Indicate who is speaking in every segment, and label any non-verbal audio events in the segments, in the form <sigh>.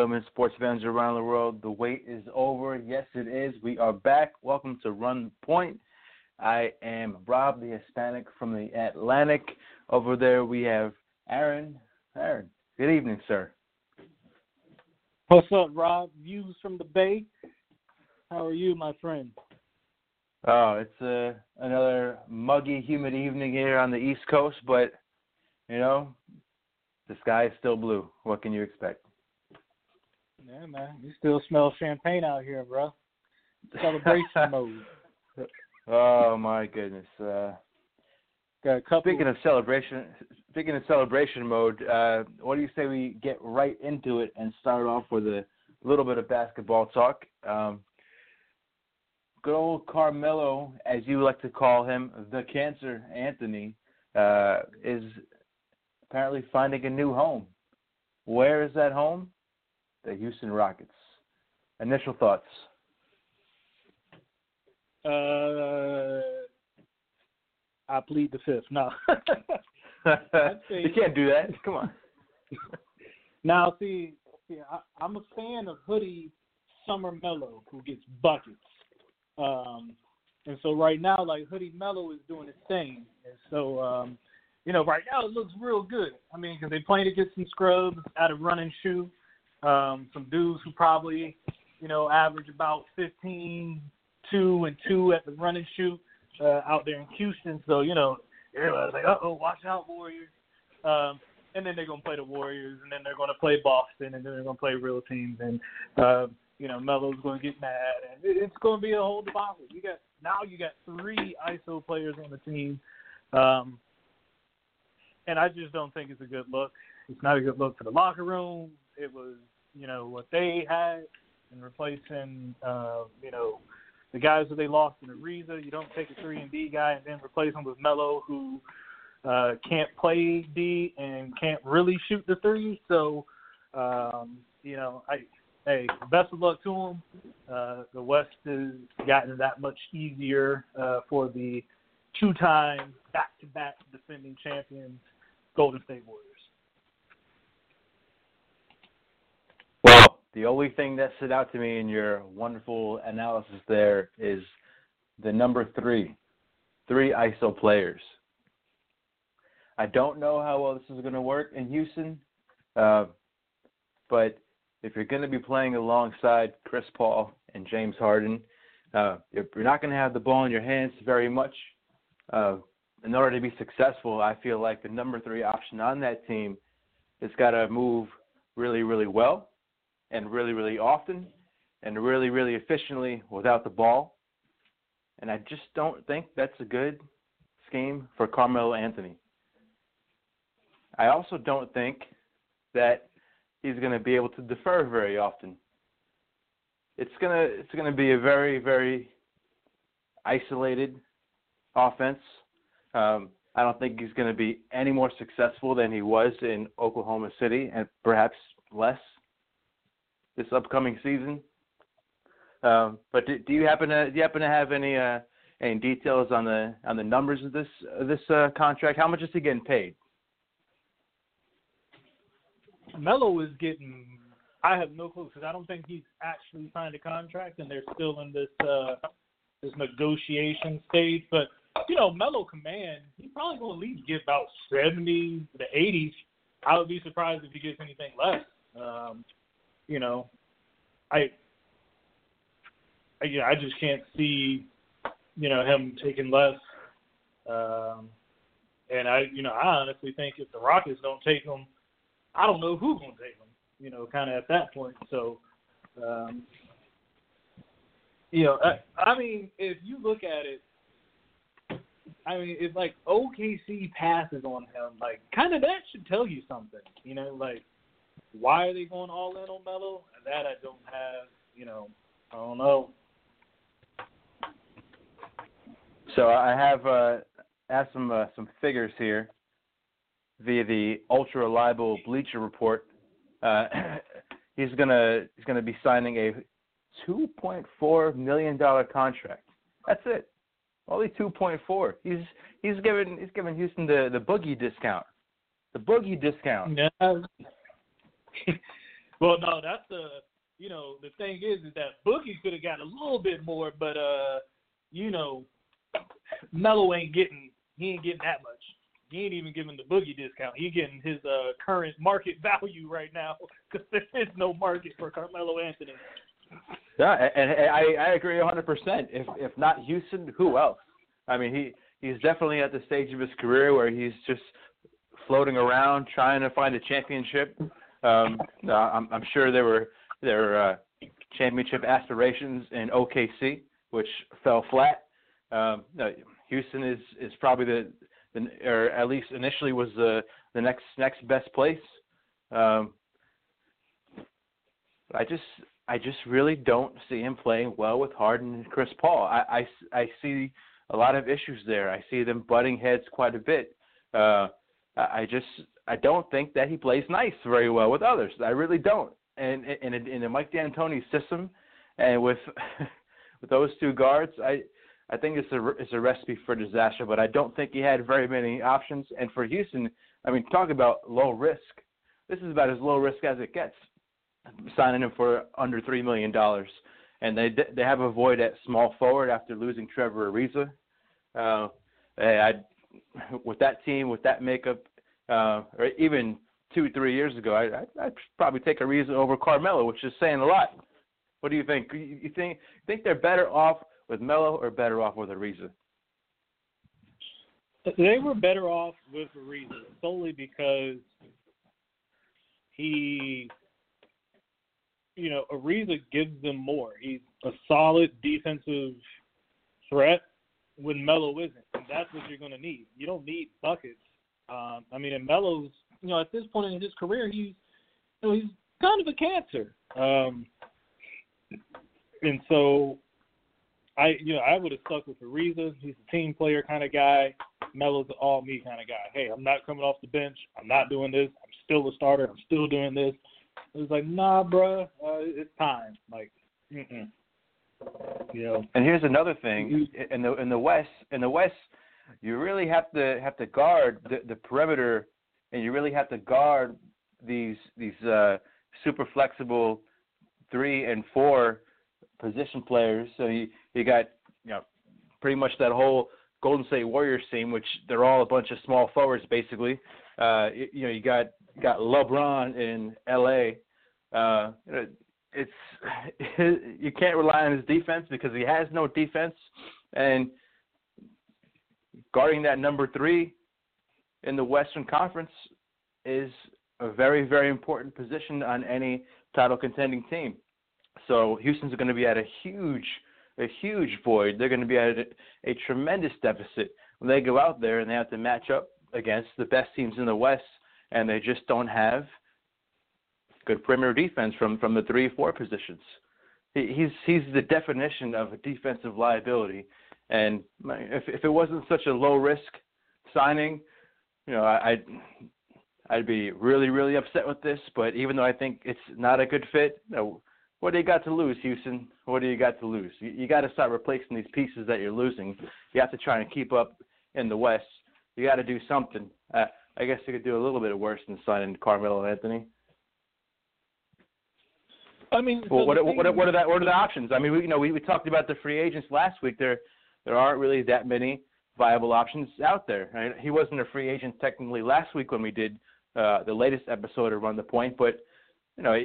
Speaker 1: Gentlemen, sports fans around the world, the wait is over. Yes, it is. We are back. Welcome to Run Point. I am Rob, the Hispanic from the Atlantic. Over there, we have Aaron. Aaron, good evening, sir.
Speaker 2: What's up, Rob? Views from the Bay. How are you, my friend?
Speaker 1: Oh, it's uh, another muggy, humid evening here on the East Coast, but you know, the sky is still blue. What can you expect?
Speaker 2: Yeah, man. You still smell champagne out here, bro. Celebration <laughs> mode.
Speaker 1: Oh my goodness. Uh,
Speaker 2: Got a couple.
Speaker 1: speaking of celebration, speaking of celebration mode, uh, what do you say we get right into it and start off with a little bit of basketball talk? Um, good old Carmelo, as you like to call him, the Cancer Anthony, uh, is apparently finding a new home. Where is that home? The Houston Rockets. Initial thoughts.
Speaker 2: Uh, I plead the fifth. No. say- <laughs> <laughs>
Speaker 1: you can't do that. Come on. <laughs>
Speaker 2: now, see, see I, I'm a fan of Hoodie Summer Melo, who gets buckets. Um, and so right now, like Hoodie Melo is doing his thing, and so um, you know, right now it looks real good. I mean, because they playing against some scrubs out of running shoe, um, some dudes who probably, you know, average about 15, two and two at the running shoe uh, out there in Houston. So you know, everybody's like, uh oh, watch out, Warriors. Um, and then they're gonna play the Warriors, and then they're gonna play Boston, and then they're gonna play real teams, and uh, you know Melo's gonna get mad, and it- it's gonna be a whole debacle. You got now you got three ISO players on the team, um, and I just don't think it's a good look. It's not a good look for the locker room. It was you know what they had, and replacing uh, you know the guys that they lost in Ariza. You don't take a three and D guy and then replace him with Melo, who uh, can't play D and can't really shoot the three. So, um, you know, I hey, best of luck to him. Uh, the West has gotten that much easier uh, for the two-time back-to-back defending champions, Golden State Warriors.
Speaker 1: Well, the only thing that stood out to me in your wonderful analysis there is the number three, three ISO players. I don't know how well this is going to work in Houston, uh, but if you're going to be playing alongside Chris Paul and James Harden, uh, you're not going to have the ball in your hands very much. Uh, in order to be successful, I feel like the number three option on that team has got to move really, really well and really, really often and really, really efficiently without the ball. And I just don't think that's a good scheme for Carmelo Anthony. I also don't think that he's going to be able to defer very often. It's going to it's going to be a very very isolated offense. Um, I don't think he's going to be any more successful than he was in Oklahoma City, and perhaps less this upcoming season. Um, but do, do you happen to do you happen to have any uh, any details on the on the numbers of this of this uh, contract? How much is he getting paid?
Speaker 2: Melo is getting. I have no clue because I don't think he's actually signed a contract, and they're still in this uh, this negotiation stage. But you know, Melo command, he's probably going to at least get about seventy to eighty. I would be surprised if he gets anything less. Um, you know, I, I, yeah, I just can't see, you know, him taking less. Um, and I, you know, I honestly think if the Rockets don't take him, I don't know who's to take him. You know, kind of at that point. So, um, you know, I, I mean, if you look at it, I mean, if like OKC passes on him, like kind of that should tell you something. You know, like why are they going all in on Melo? And that I don't have. You know, I don't know.
Speaker 1: So I have uh, have some uh, some figures here via the ultra reliable Bleacher Report. Uh, <clears throat> he's gonna he's gonna be signing a two point four million dollar contract. That's it. Only two point four. He's he's giving he's giving Houston the the boogie discount. The boogie discount.
Speaker 2: Yeah. <laughs> Well, no, that's the you know the thing is is that Boogie could have got a little bit more, but uh, you know, Melo ain't getting he ain't getting that much. He ain't even giving the Boogie discount. He getting his uh current market <laughs> value right now because there is no market for Carmelo Anthony.
Speaker 1: Yeah, and I I agree a 100%. If if not Houston, who else? I mean, he he's definitely at the stage of his career where he's just floating around trying to find a championship. Um, I'm, I'm sure there were there uh, championship aspirations in OKC, which fell flat. Um, no, Houston is is probably the, the or at least initially was the the next next best place. Um, I just I just really don't see him playing well with Harden and Chris Paul. I, I, I see a lot of issues there. I see them butting heads quite a bit. Uh, I just I don't think that he plays nice very well with others. I really don't. And in in the Mike D'Antoni system, and with <laughs> with those two guards, I I think it's a it's a recipe for disaster. But I don't think he had very many options. And for Houston, I mean, talk about low risk. This is about as low risk as it gets. Signing him for under three million dollars, and they they have a void at small forward after losing Trevor Ariza. Uh, I with that team, with that makeup, uh, or even two, three years ago, I, I, I'd probably take Ariza over Carmelo, which is saying a lot. What do you think? You think think they're better off with Melo or better off with Ariza?
Speaker 2: They were better off with Ariza solely because he, you know, Ariza gives them more. He's a solid defensive threat when Melo isn't, and that's what you're going to need. You don't need buckets. Um, I mean, and Melo's, you know, at this point in his career, he's, you know, he's kind of a cancer. Um, and so, I, you know, I would have stuck with Ariza. He's a team player kind of guy. Melo's an all me kind of guy. Hey, I'm not coming off the bench. I'm not doing this. I'm still a starter. I'm still doing this. It was like, nah, bruh, uh, it's time. Like, mm-mm. You know.
Speaker 1: And here's another thing in the in the West. In the West, you really have to have to guard the, the perimeter, and you really have to guard these these uh, super flexible three and four position players. So you you got you know pretty much that whole Golden State Warriors team, which they're all a bunch of small forwards basically. Uh, you, you know you got got LeBron in L.A. Uh, it's <laughs> you can't rely on his defense because he has no defense, and guarding that number three in the Western Conference is a very very important position on any title contending team. So Houston's going to be at a huge a huge void. They're going to be at a, a tremendous deficit when they go out there and they have to match up against the best teams in the West, and they just don't have good perimeter defense from from the three four positions. He, he's he's the definition of a defensive liability. And if if it wasn't such a low risk signing, you know, I, I'd I'd be really really upset with this. But even though I think it's not a good fit, you know, what do you got to lose, Houston? What do you got to lose? You, you got to start replacing these pieces that you're losing. You have to try and keep up in the West. You got to do something. Uh, I guess you could do a little bit worse than signing Carmelo Anthony.
Speaker 2: I mean,
Speaker 1: well, what, what, what, what are that? What are the options? I mean, we, you know, we, we talked about the free agents last week. There, there aren't really that many viable options out there. Mean, he wasn't a free agent technically last week when we did uh, the latest episode of Run the Point, but you know,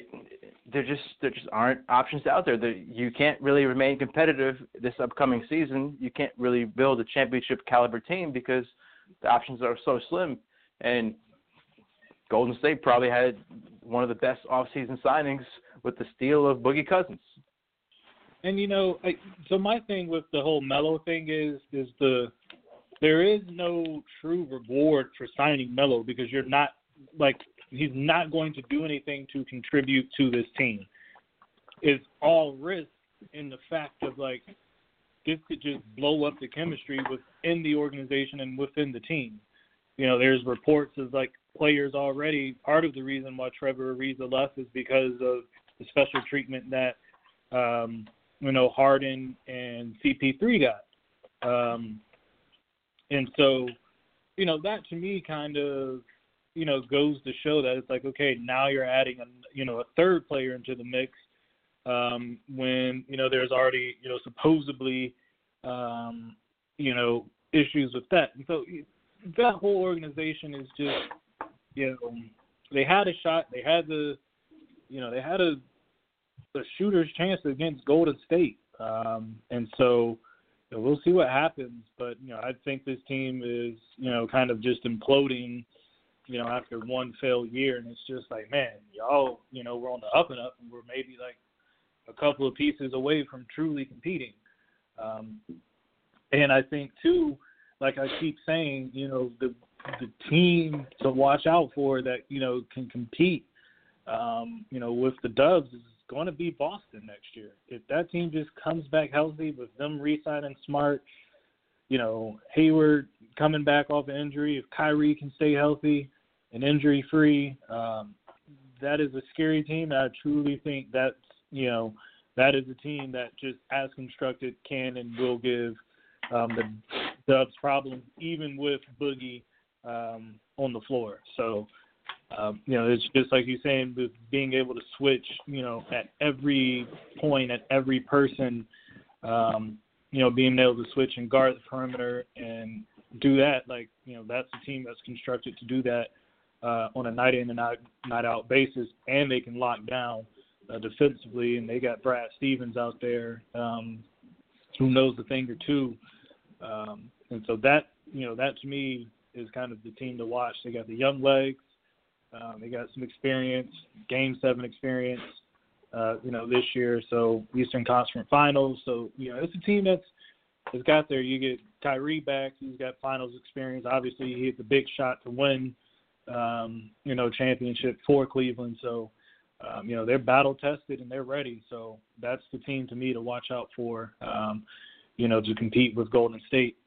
Speaker 1: there just there just aren't options out there. That you can't really remain competitive this upcoming season. You can't really build a championship caliber team because the options are so slim. And Golden State probably had one of the best off-season signings with the steal of Boogie Cousins.
Speaker 2: And you know, I, so my thing with the whole Melo thing is is the there is no true reward for signing Melo because you're not like he's not going to do anything to contribute to this team. It's all risk in the fact of like this could just blow up the chemistry within the organization and within the team. You know, there's reports of like players already. Part of the reason why Trevor Ariza left is because of the special treatment that um, you know Harden and CP3 got. Um, and so, you know, that to me kind of you know goes to show that it's like okay, now you're adding a you know a third player into the mix um, when you know there's already you know supposedly um, you know issues with that. And so that whole organization is just you know they had a shot, they had the you know they had a a shooter's chance against Golden State, um, and so you know, we'll see what happens. But you know I think this team is you know kind of just imploding. You know, after one failed year, and it's just like, man, y'all, you know, we're on the up and up, and we're maybe like a couple of pieces away from truly competing. Um, and I think too, like I keep saying, you know, the the team to watch out for that you know can compete, um, you know, with the Dubs is going to be Boston next year. If that team just comes back healthy with them re-signing Smart, you know, Hayward coming back off an injury, if Kyrie can stay healthy and injury free, um, that is a scary team. I truly think that's you know, that is a team that just as constructed can and will give um, the Dubs problems, even with Boogie um, on the floor. So, um, you know, it's just like you're saying, being able to switch, you know, at every point, at every person, um, you know, being able to switch and guard the perimeter and do that, like, you know, that's a team that's constructed to do that uh, on a night in and night, night out basis, and they can lock down uh, defensively, and they got Brad Stevens out there um, who knows the thing or two. Um, and so that you know that to me is kind of the team to watch. They got the young legs, um, they got some experience, Game Seven experience, uh, you know this year. So Eastern Conference Finals. So you know it's a team that's has got there. You get Kyrie back, he's got Finals experience. Obviously, he hit the big shot to win, um, you know, championship for Cleveland. So um, you know they're battle tested and they're ready. So that's the team to me to watch out for. Um, you know to compete with Golden State.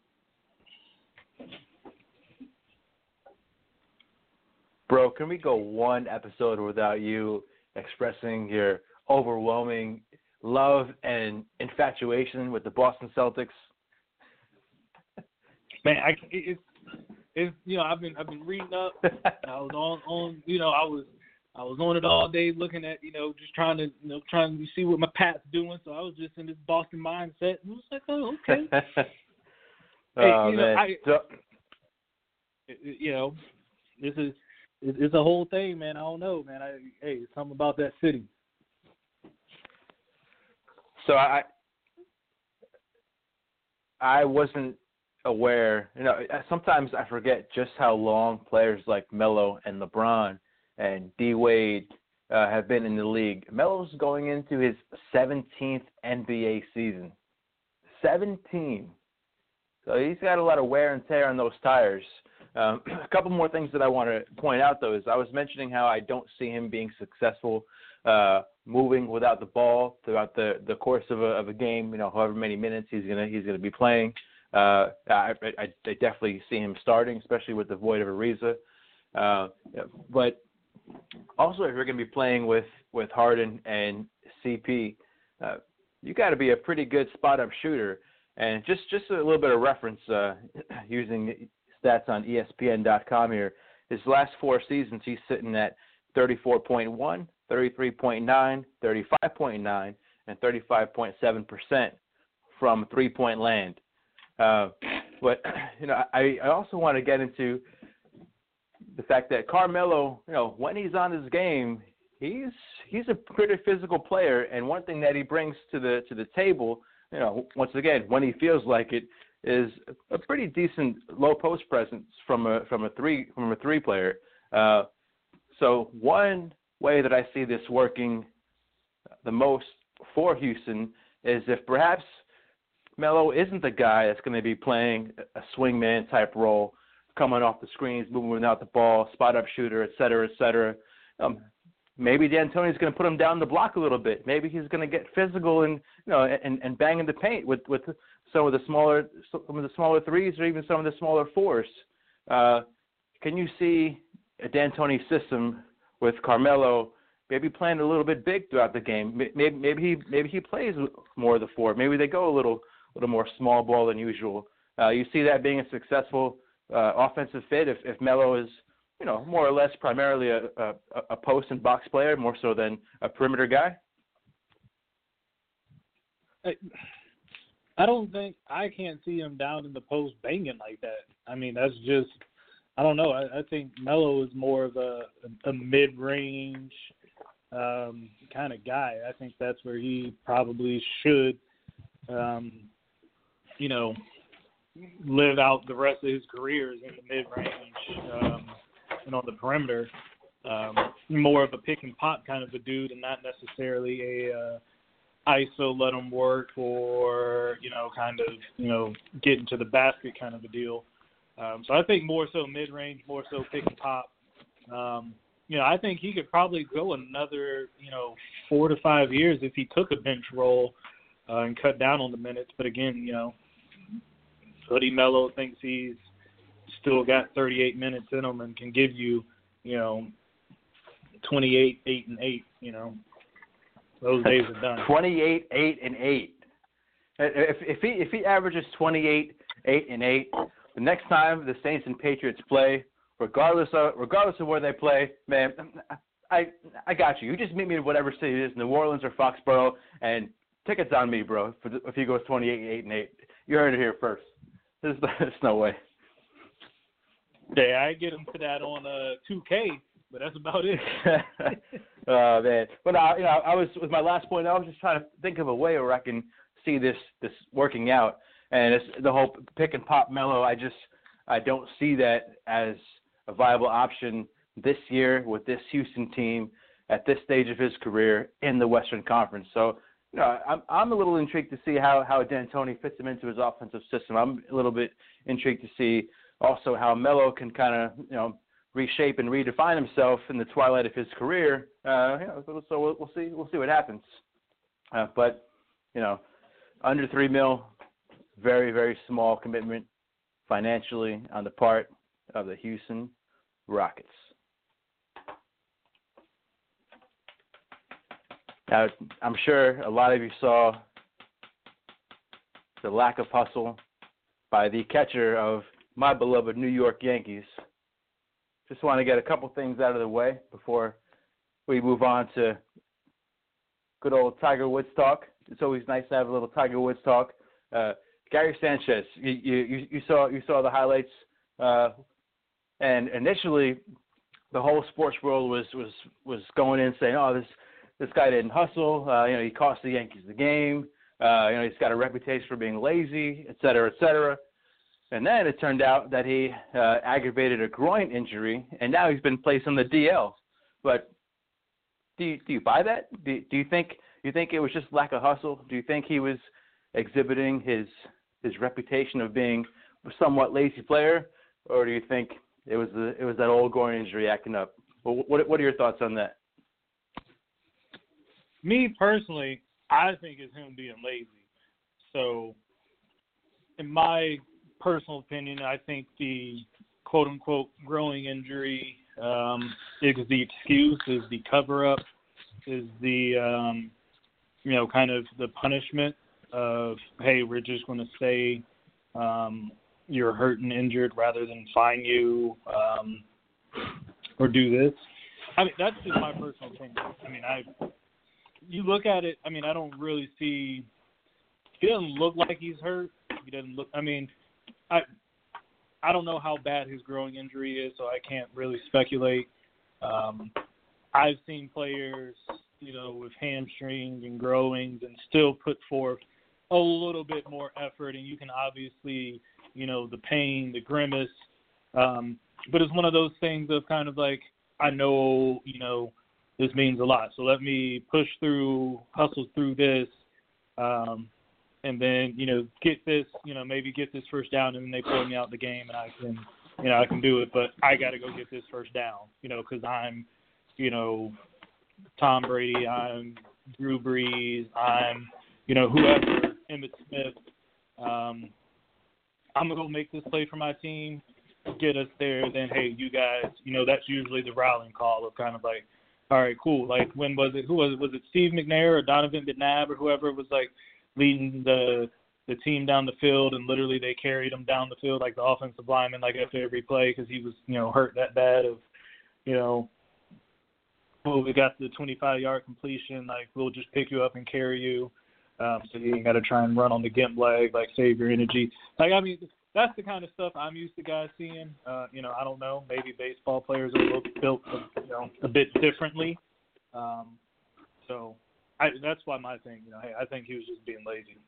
Speaker 1: Bro, can we go one episode without you expressing your overwhelming love and infatuation with the Boston Celtics? <laughs>
Speaker 2: Man, I, it's it's you know I've been I've been reading up. I was on on you know I was I was on it all oh. day looking at, you know, just trying to, you know, trying to see what my Pat's doing. So I was just in this Boston mindset. And I was like, oh, okay. <laughs> hey,
Speaker 1: oh,
Speaker 2: you know,
Speaker 1: man.
Speaker 2: I,
Speaker 1: so,
Speaker 2: you know, this is it's a whole thing, man. I don't know, man. I hey, it's something about that city.
Speaker 1: So I I wasn't aware. You know, sometimes I forget just how long players like Melo and LeBron and D Wade uh, have been in the league. Melo's going into his 17th NBA season. 17. So he's got a lot of wear and tear on those tires. Um, <clears throat> a couple more things that I want to point out, though, is I was mentioning how I don't see him being successful uh, moving without the ball throughout the, the course of a, of a game. You know, however many minutes he's gonna he's gonna be playing. Uh, I, I, I definitely see him starting, especially with the void of Ariza. Uh, but also, if you're going to be playing with with Harden and CP, uh, you got to be a pretty good spot up shooter. And just just a little bit of reference uh, <clears throat> using stats on ESPN.com here. His last four seasons, he's sitting at 34.1, 33.9, 35.9, and 35.7 percent from three point land. Uh, but you know, I, I also want to get into the fact that Carmelo, you know, when he's on his game, he's he's a pretty physical player, and one thing that he brings to the to the table, you know, once again, when he feels like it, is a pretty decent low post presence from a from a three from a three player. Uh, so one way that I see this working the most for Houston is if perhaps Melo isn't the guy that's going to be playing a swingman type role coming off the screens, moving without the ball, spot up shooter, et cetera, et cetera. Um, maybe D'Antoni's going to put him down the block a little bit. Maybe he's going to get physical and you know and, and bang in the paint with with some of the smaller some of the smaller threes or even some of the smaller fours. Uh, can you see a D'Antoni system with Carmelo maybe playing a little bit big throughout the game? Maybe maybe he maybe he plays more of the four. Maybe they go a little little more small ball than usual. Uh, you see that being a successful uh, offensive fit if if Melo is you know, more or less primarily a, a, a post and box player, more so than a perimeter guy?
Speaker 2: I, I don't think I can't see him down in the post banging like that. I mean, that's just I don't know. I, I think Melo is more of a a, mid range um, kind of guy. I think that's where he probably should, um, you know, live out the rest of his career is in the mid range um, and on the perimeter. Um, more of a pick and pop kind of a dude, and not necessarily a uh, ISO let him work or you know kind of you know get into the basket kind of a deal. Um, so I think more so mid range, more so pick and pop. Um, you know, I think he could probably go another, you know, four to five years if he took a bench role uh, and cut down on the minutes. But again, you know, Hoodie Melo thinks he's still got 38 minutes in him and can give you, you know, 28, 8, and 8. You know, those days are done.
Speaker 1: 28, 8, and 8. Uh, uh, if if he if he averages 28, 8, and 8, the next time the Saints and Patriots play, regardless of regardless of where they play, man, I I got you. You just meet me in whatever city it is, New Orleans or Foxborough, and tickets on me, bro. If, if he goes 28, 8, and 8, you heard it here first. There's, <laughs> there's no way.
Speaker 2: Yeah, I get him to that on uh 2K, but that's about it. <laughs>
Speaker 1: oh man, but I, you know, I was with my last point. I was just trying to think of a way where I can see this this working out, and it's the whole pick and pop Melo. I just I don't see that as a viable option this year with this Houston team at this stage of his career in the Western Conference. So, you know, I'm I'm a little intrigued to see how how D'Antoni fits him into his offensive system. I'm a little bit intrigued to see also how Melo can kind of you know reshape and redefine himself in the twilight of his career. Uh, know, so we'll, we'll see we'll see what happens. Uh, but you know, under three mil, very very small commitment financially on the part of the Houston Rockets. Now, I'm sure a lot of you saw the lack of hustle by the catcher of my beloved New York Yankees. Just want to get a couple things out of the way before we move on to good old Tiger Woods talk. It's always nice to have a little Tiger Woods talk. Uh, Gary Sanchez, you, you you saw you saw the highlights uh, and initially, the whole sports world was was was going in saying, "Oh, this this guy didn't hustle. Uh, you know, he cost the Yankees the game. Uh, you know, he's got a reputation for being lazy, et cetera, et cetera." And then it turned out that he uh, aggravated a groin injury, and now he's been placed on the DL. But do you, do you buy that? Do, do you think you think it was just lack of hustle? Do you think he was exhibiting his his reputation of being a somewhat lazy player, or do you think it was the it was that old groin injury acting up. What what what are your thoughts on that?
Speaker 2: Me personally, I think it's him being lazy. So, in my personal opinion, I think the quote unquote growing injury um, is the excuse, is the cover up, is the um, you know kind of the punishment of hey, we're just going to say um, you're hurt and injured rather than fine you um, or do this. I mean, that's just my personal opinion. I mean, I you look at it. I mean, I don't really see. He doesn't look like he's hurt. He doesn't look. I mean, I I don't know how bad his growing injury is, so I can't really speculate. Um, I've seen players, you know, with hamstrings and growings and still put forth a little bit more effort, and you can obviously you know, the pain, the grimace. Um, but it's one of those things of kind of like, I know, you know, this means a lot. So let me push through, hustle through this, um, and then, you know, get this, you know, maybe get this first down and then they pull me out of the game and I can, you know, I can do it, but I got to go get this first down, you know, because I'm, you know, Tom Brady, I'm Drew Brees, I'm, you know, whoever, Emmitt Smith. Um, I'm gonna go make this play for my team, get us there. Then hey, you guys, you know that's usually the rallying call of kind of like, all right, cool. Like when was it? Who was it? Was it Steve McNair or Donovan McNabb or whoever was like leading the the team down the field and literally they carried him down the field like the offensive lineman like after every play because he was you know hurt that bad of you know, well, we got the 25 yard completion. Like, we'll just pick you up and carry you. Um, so you ain't got to try and run on the gimp leg, like save your energy. Like, I mean, that's the kind of stuff I'm used to guys seeing. Uh, you know, I don't know. Maybe baseball players are built, you know, a bit differently. Um, so I, that's why my thing, you know, hey, I think he was just being lazy.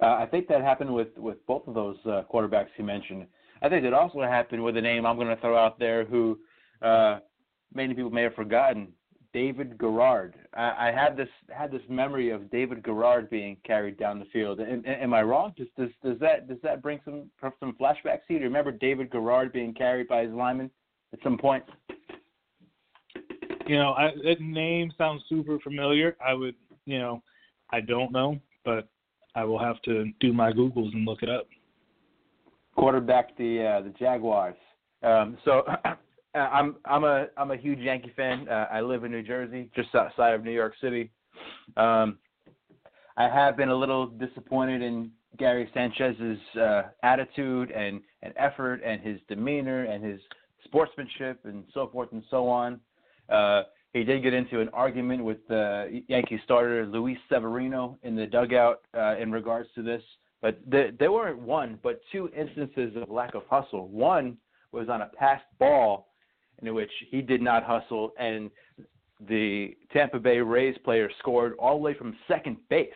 Speaker 1: Uh, I think that happened with with both of those uh, quarterbacks you mentioned. I think it also happened with a name I'm going to throw out there who uh, many people may have forgotten. David Garrard. I, I had this had this memory of David Garrard being carried down the field. Am, am I wrong? Does, does does that does that bring some some flashbacks to you? Do you remember David Garrard being carried by his lineman at some point?
Speaker 2: You know, I, that name sounds super familiar. I would, you know, I don't know, but I will have to do my googles and look it up.
Speaker 1: Quarterback the uh, the Jaguars. Um, so <clears throat> I'm I'm a I'm a huge Yankee fan. Uh, I live in New Jersey, just outside of New York City. Um, I have been a little disappointed in Gary Sanchez's uh, attitude and, and effort and his demeanor and his sportsmanship and so forth and so on. Uh, he did get into an argument with the Yankee starter Luis Severino in the dugout uh, in regards to this. But the, there weren't one, but two instances of lack of hustle. One was on a passed ball in which he did not hustle, and the Tampa Bay Rays player scored all the way from second base.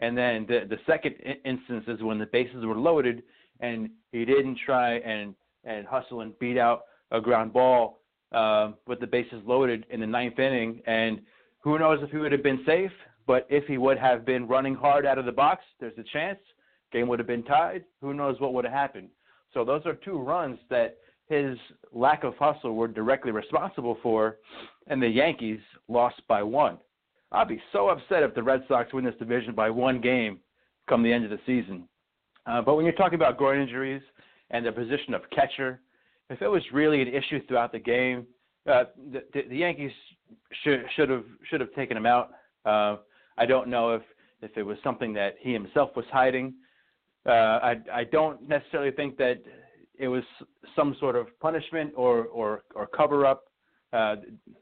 Speaker 1: And then the the second instance is when the bases were loaded, and he didn't try and and hustle and beat out a ground ball uh, with the bases loaded in the ninth inning. And who knows if he would have been safe? But if he would have been running hard out of the box, there's a chance game would have been tied. Who knows what would have happened? So those are two runs that his lack of hustle were directly responsible for, and the Yankees lost by one. I'd be so upset if the Red Sox win this division by one game come the end of the season. Uh, but when you're talking about groin injuries and the position of catcher, if it was really an issue throughout the game, uh, the, the, Yankees should should have should have taken him out. Uh, I don't know if if it was something that he himself was hiding. Uh, I I don't necessarily think that it was some sort of punishment or or, or cover up. Uh,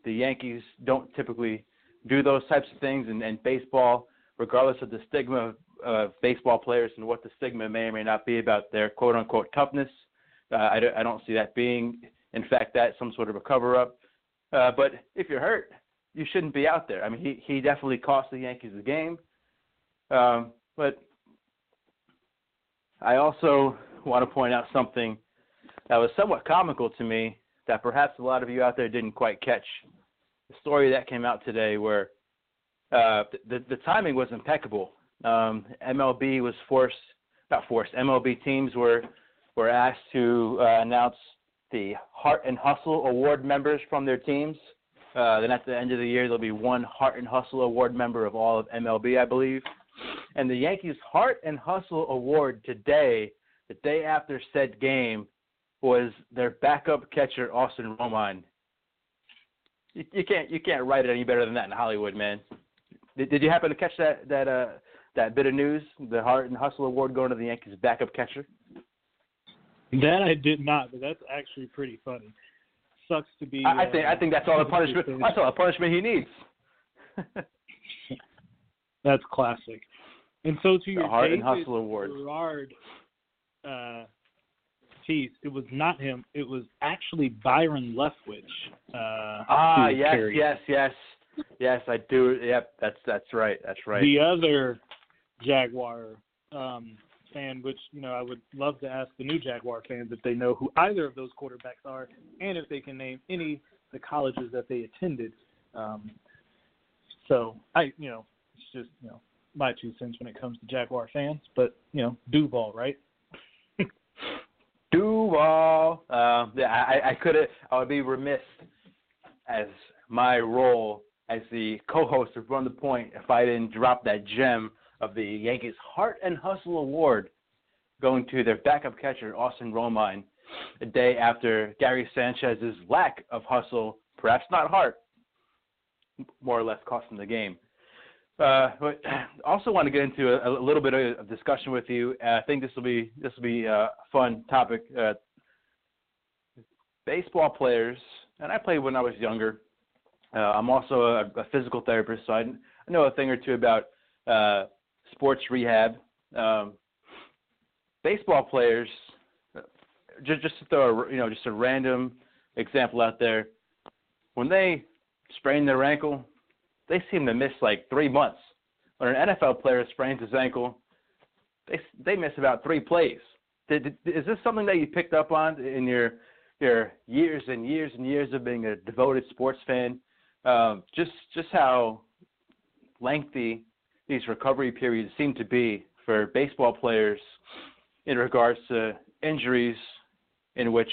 Speaker 1: the Yankees don't typically do those types of things, and, and baseball, regardless of the stigma of uh, baseball players and what the stigma may or may not be about their quote unquote toughness, uh, I, don't, I don't see that being, in fact, that some sort of a cover up. Uh, but if you're hurt, you shouldn't be out there. I mean, he he definitely cost the Yankees the game. Um, but I also want to point out something that was somewhat comical to me that perhaps a lot of you out there didn't quite catch. The story that came out today where uh, the, the timing was impeccable. Um, MLB was forced, not forced, MLB teams were, were asked to uh, announce the Heart and Hustle Award members from their teams. Uh, then at the end of the year, there'll be one Heart and Hustle Award member of all of MLB, I believe. And the Yankees Heart and Hustle Award today, the day after said game, was their backup catcher Austin Romine. You, you can't you can't write it any better than that in Hollywood, man. Did, did you happen to catch that that uh that bit of news? The Heart and Hustle Award going to the Yankees backup catcher.
Speaker 2: That I did not, but that's actually pretty funny. Sucks to be.
Speaker 1: I, I think I think that's all the punishment. <laughs> That's all the punishment he needs. <laughs>
Speaker 2: that's classic. And so to your
Speaker 1: the Heart
Speaker 2: David
Speaker 1: and Hustle Award.
Speaker 2: Garrard, uh, piece, it was not him. It was actually Byron Leftwich. Uh,
Speaker 1: ah, yes, carried. yes, yes, yes. I do. Yep, that's that's right. That's right.
Speaker 2: The other Jaguar um, fan, which you know, I would love to ask the new Jaguar fans if they know who either of those quarterbacks are, and if they can name any the colleges that they attended. Um, so I, you know, it's just you know my two cents when it comes to Jaguar fans, but you know, Duval, right? <laughs>
Speaker 1: Duval. Uh, yeah, I, I could. I would be remiss as my role as the co-host of Run the Point if I didn't drop that gem of the Yankees Heart and Hustle Award going to their backup catcher Austin Romine a day after Gary Sanchez's lack of hustle, perhaps not heart, more or less cost him the game. Uh, but <clears throat> also want to get into a, a, little bit of discussion with you. Uh, I think this will be this will be a fun topic. Uh, baseball players and I played when I was younger. Uh, I'm also a, a physical therapist, so I, I know a thing or two about uh, sports rehab. Um, baseball players, just just to throw a, you know just a random example out there, when they sprain their ankle, they seem to miss like three months. When an NFL player sprains his ankle, they they miss about three plays. Did, did, is this something that you picked up on in your your years and years and years of being a devoted sports fan? Um, just just how lengthy these recovery periods seem to be for baseball players in regards to injuries in which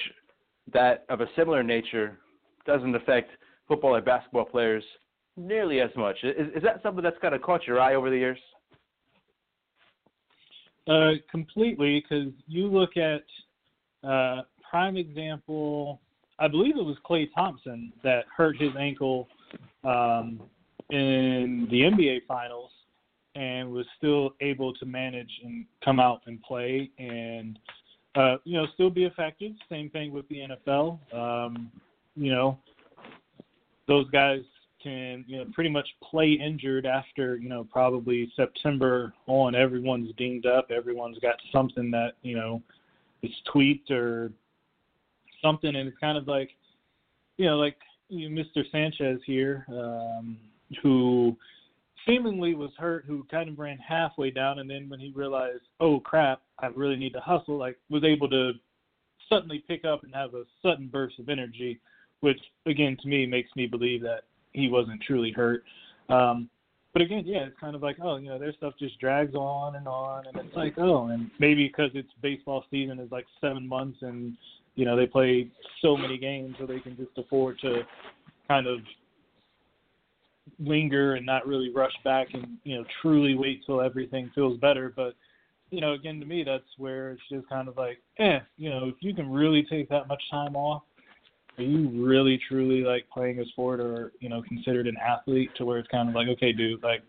Speaker 1: that of a similar nature doesn't affect football or basketball players nearly as much. Is, is that something that's kind of caught your eye over the years?
Speaker 2: Uh, completely, because you look at uh, prime example. I believe it was Klay Thompson that hurt his ankle um, in the NBA Finals, and was still able to manage and come out and play, and uh, you know still be effective. Same thing with the NFL. Um, you know, those guys can you know pretty much play injured after you know probably September on. Everyone's dinged up. Everyone's got something that you know is tweaked or something, and it's kind of like you know like you know, Mr. Sanchez here, um, who seemingly was hurt, who kind of ran halfway down, and then when he realized, oh crap, I really need to hustle, like was able to suddenly pick up and have a sudden burst of energy, which again to me makes me believe that he wasn't truly hurt. Um, but again, yeah, it's kind of like, oh, you know, their stuff just drags on and on, and it's like, oh, and maybe because it's baseball season is like seven months, and you know they play so many games, so they can just afford to kind of linger and not really rush back and you know truly wait till everything feels better. But you know, again, to me, that's where it's just kind of like, eh, you know, if you can really take that much time off are you really truly like playing a sport or you know considered an athlete to where it's kind of like okay dude like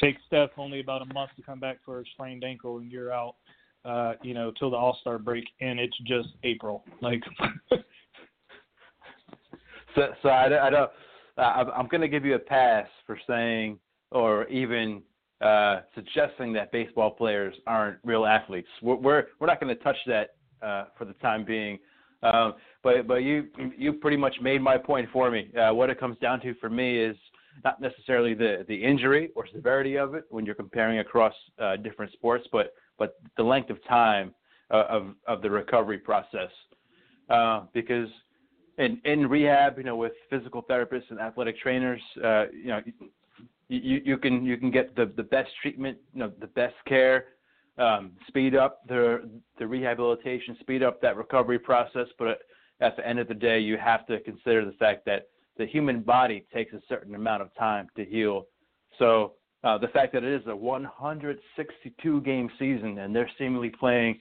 Speaker 2: take Steph only about a month to come back for a sprained ankle and you're out uh you know till the all-star break and it's just April like <laughs>
Speaker 1: so so I, I don't I'm going to give you a pass for saying or even uh, suggesting that baseball players aren't real athletes. We're we're, we're not going to touch that uh, for the time being. Um, but but you you pretty much made my point for me. Uh, what it comes down to for me is not necessarily the the injury or severity of it when you're comparing across uh, different sports, but but the length of time uh, of of the recovery process. Uh, because in in rehab, you know, with physical therapists and athletic trainers, uh, you know, you you can you can get the the best treatment, you know, the best care um, speed up the the rehabilitation, speed up that recovery process. But at the end of the day, you have to consider the fact that the human body takes a certain amount of time to heal. So uh, the fact that it is a 162 game season and they're seemingly playing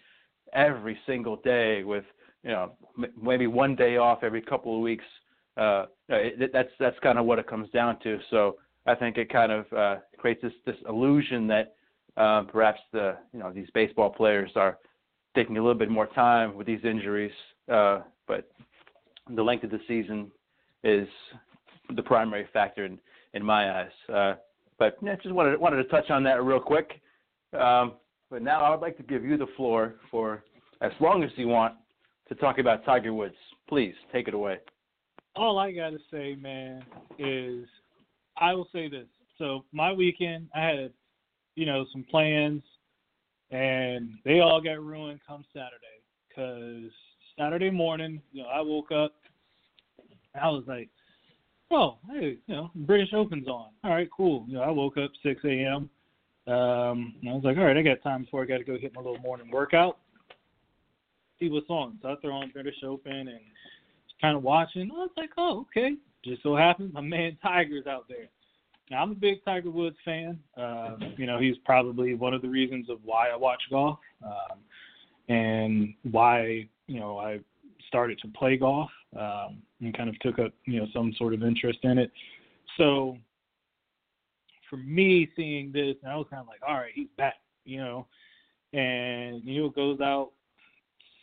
Speaker 1: every single day with you know maybe one day off every couple of weeks. Uh, it, that's that's kind of what it comes down to. So I think it kind of uh, creates this this illusion that um, perhaps the you know these baseball players are taking a little bit more time with these injuries, uh, but the length of the season is the primary factor in, in my eyes. Uh, but yeah, just wanted wanted to touch on that real quick. Um, but now I would like to give you the floor for as long as you want to talk about Tiger Woods. Please take it away.
Speaker 2: All I gotta say, man, is I will say this. So my weekend, I had you know, some plans, and they all got ruined come Saturday. Cause Saturday morning, you know, I woke up, I was like, oh, hey, you know, British Open's on. All right, cool. You know, I woke up 6 a.m. Um, and I was like, all right, I got time before I got to go hit my little morning workout. See what's on. So I throw on British Open and just kind of watching. I was like, oh, okay. Just so happens my <laughs> man Tiger's out there. Now, I'm a big Tiger Woods fan. Uh, you know, he's probably one of the reasons of why I watch golf um, and why you know I started to play golf um, and kind of took up you know some sort of interest in it. So for me, seeing this, I was kind of like, all right, he's back, you know, and you know goes out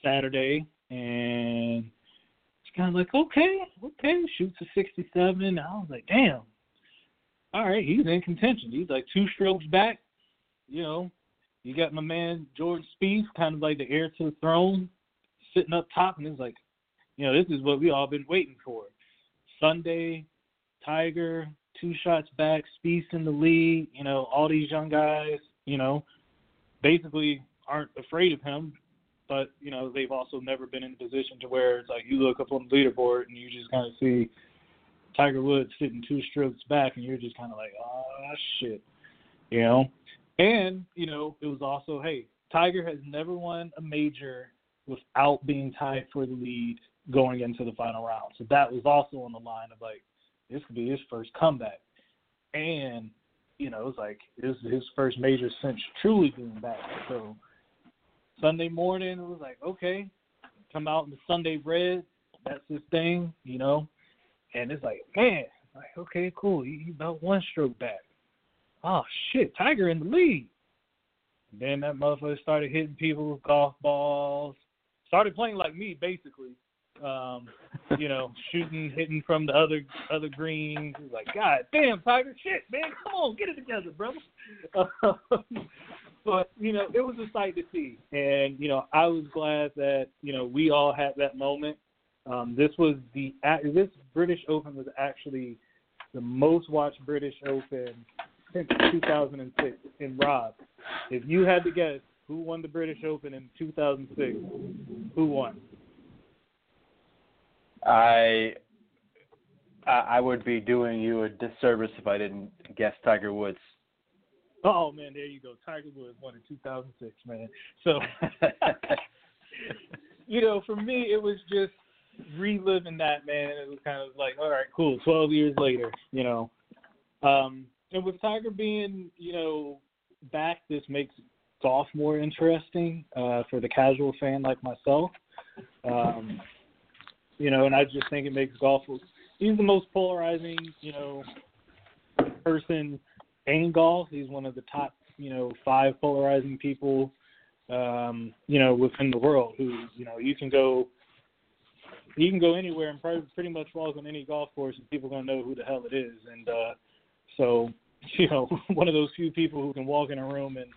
Speaker 2: Saturday and it's kind of like okay, okay, shoots a 67. I was like, damn. All right, he's in contention. He's like two strokes back. You know, you got my man Jordan Spieth, kind of like the heir to the throne, sitting up top, and it's like, you know, this is what we all been waiting for. Sunday, Tiger, two shots back, Spieth in the lead. You know, all these young guys, you know, basically aren't afraid of him, but you know they've also never been in a position to where it's like you look up on the leaderboard and you just kind of see Tiger Woods sitting two strokes back, and you're just kind of like, oh shit, you know. And you know it was also hey, Tiger has never won a major without being tied for the lead going into the final round. So that was also on the line of like this could be his first comeback. And, you know, it's like this is his first major since truly being back. So Sunday morning it was like, okay, come out in the Sunday red, that's his thing, you know. And it's like, man, like, okay, cool, he, he about one stroke back. Oh shit, Tiger in the lead. And then that motherfucker started hitting people with golf balls. Started playing like me, basically um, <laughs> you know, shooting, hitting from the other other greens. Like, God damn, Tiger, shit, man, come on, get it together, brother. <laughs> but you know, it was a sight to see, and you know, I was glad that you know we all had that moment. Um, this was the this British Open was actually the most watched British Open since 2006. And Rob, if you had to guess who won the British Open in 2006, who won?
Speaker 1: I I would be doing you a disservice if I didn't guess Tiger Woods.
Speaker 2: Oh man, there you go. Tiger Woods won in 2006, man. So, <laughs> you know, for me, it was just reliving that, man. It was kind of like, all right, cool. 12 years later, you know. Um, and with Tiger being, you know, back, this makes golf more interesting uh, for the casual fan like myself. Um, you know, and I just think it makes golf. He's the most polarizing, you know, person in. He's one of the top, you know, five polarizing people, um, you know, within the world. Who, you know, you can go, you can go anywhere and probably pretty much walk on any golf course, and people are gonna know who the hell it is. And uh, so, <laughs> you know, <laughs> one of those few people who can walk in a room and,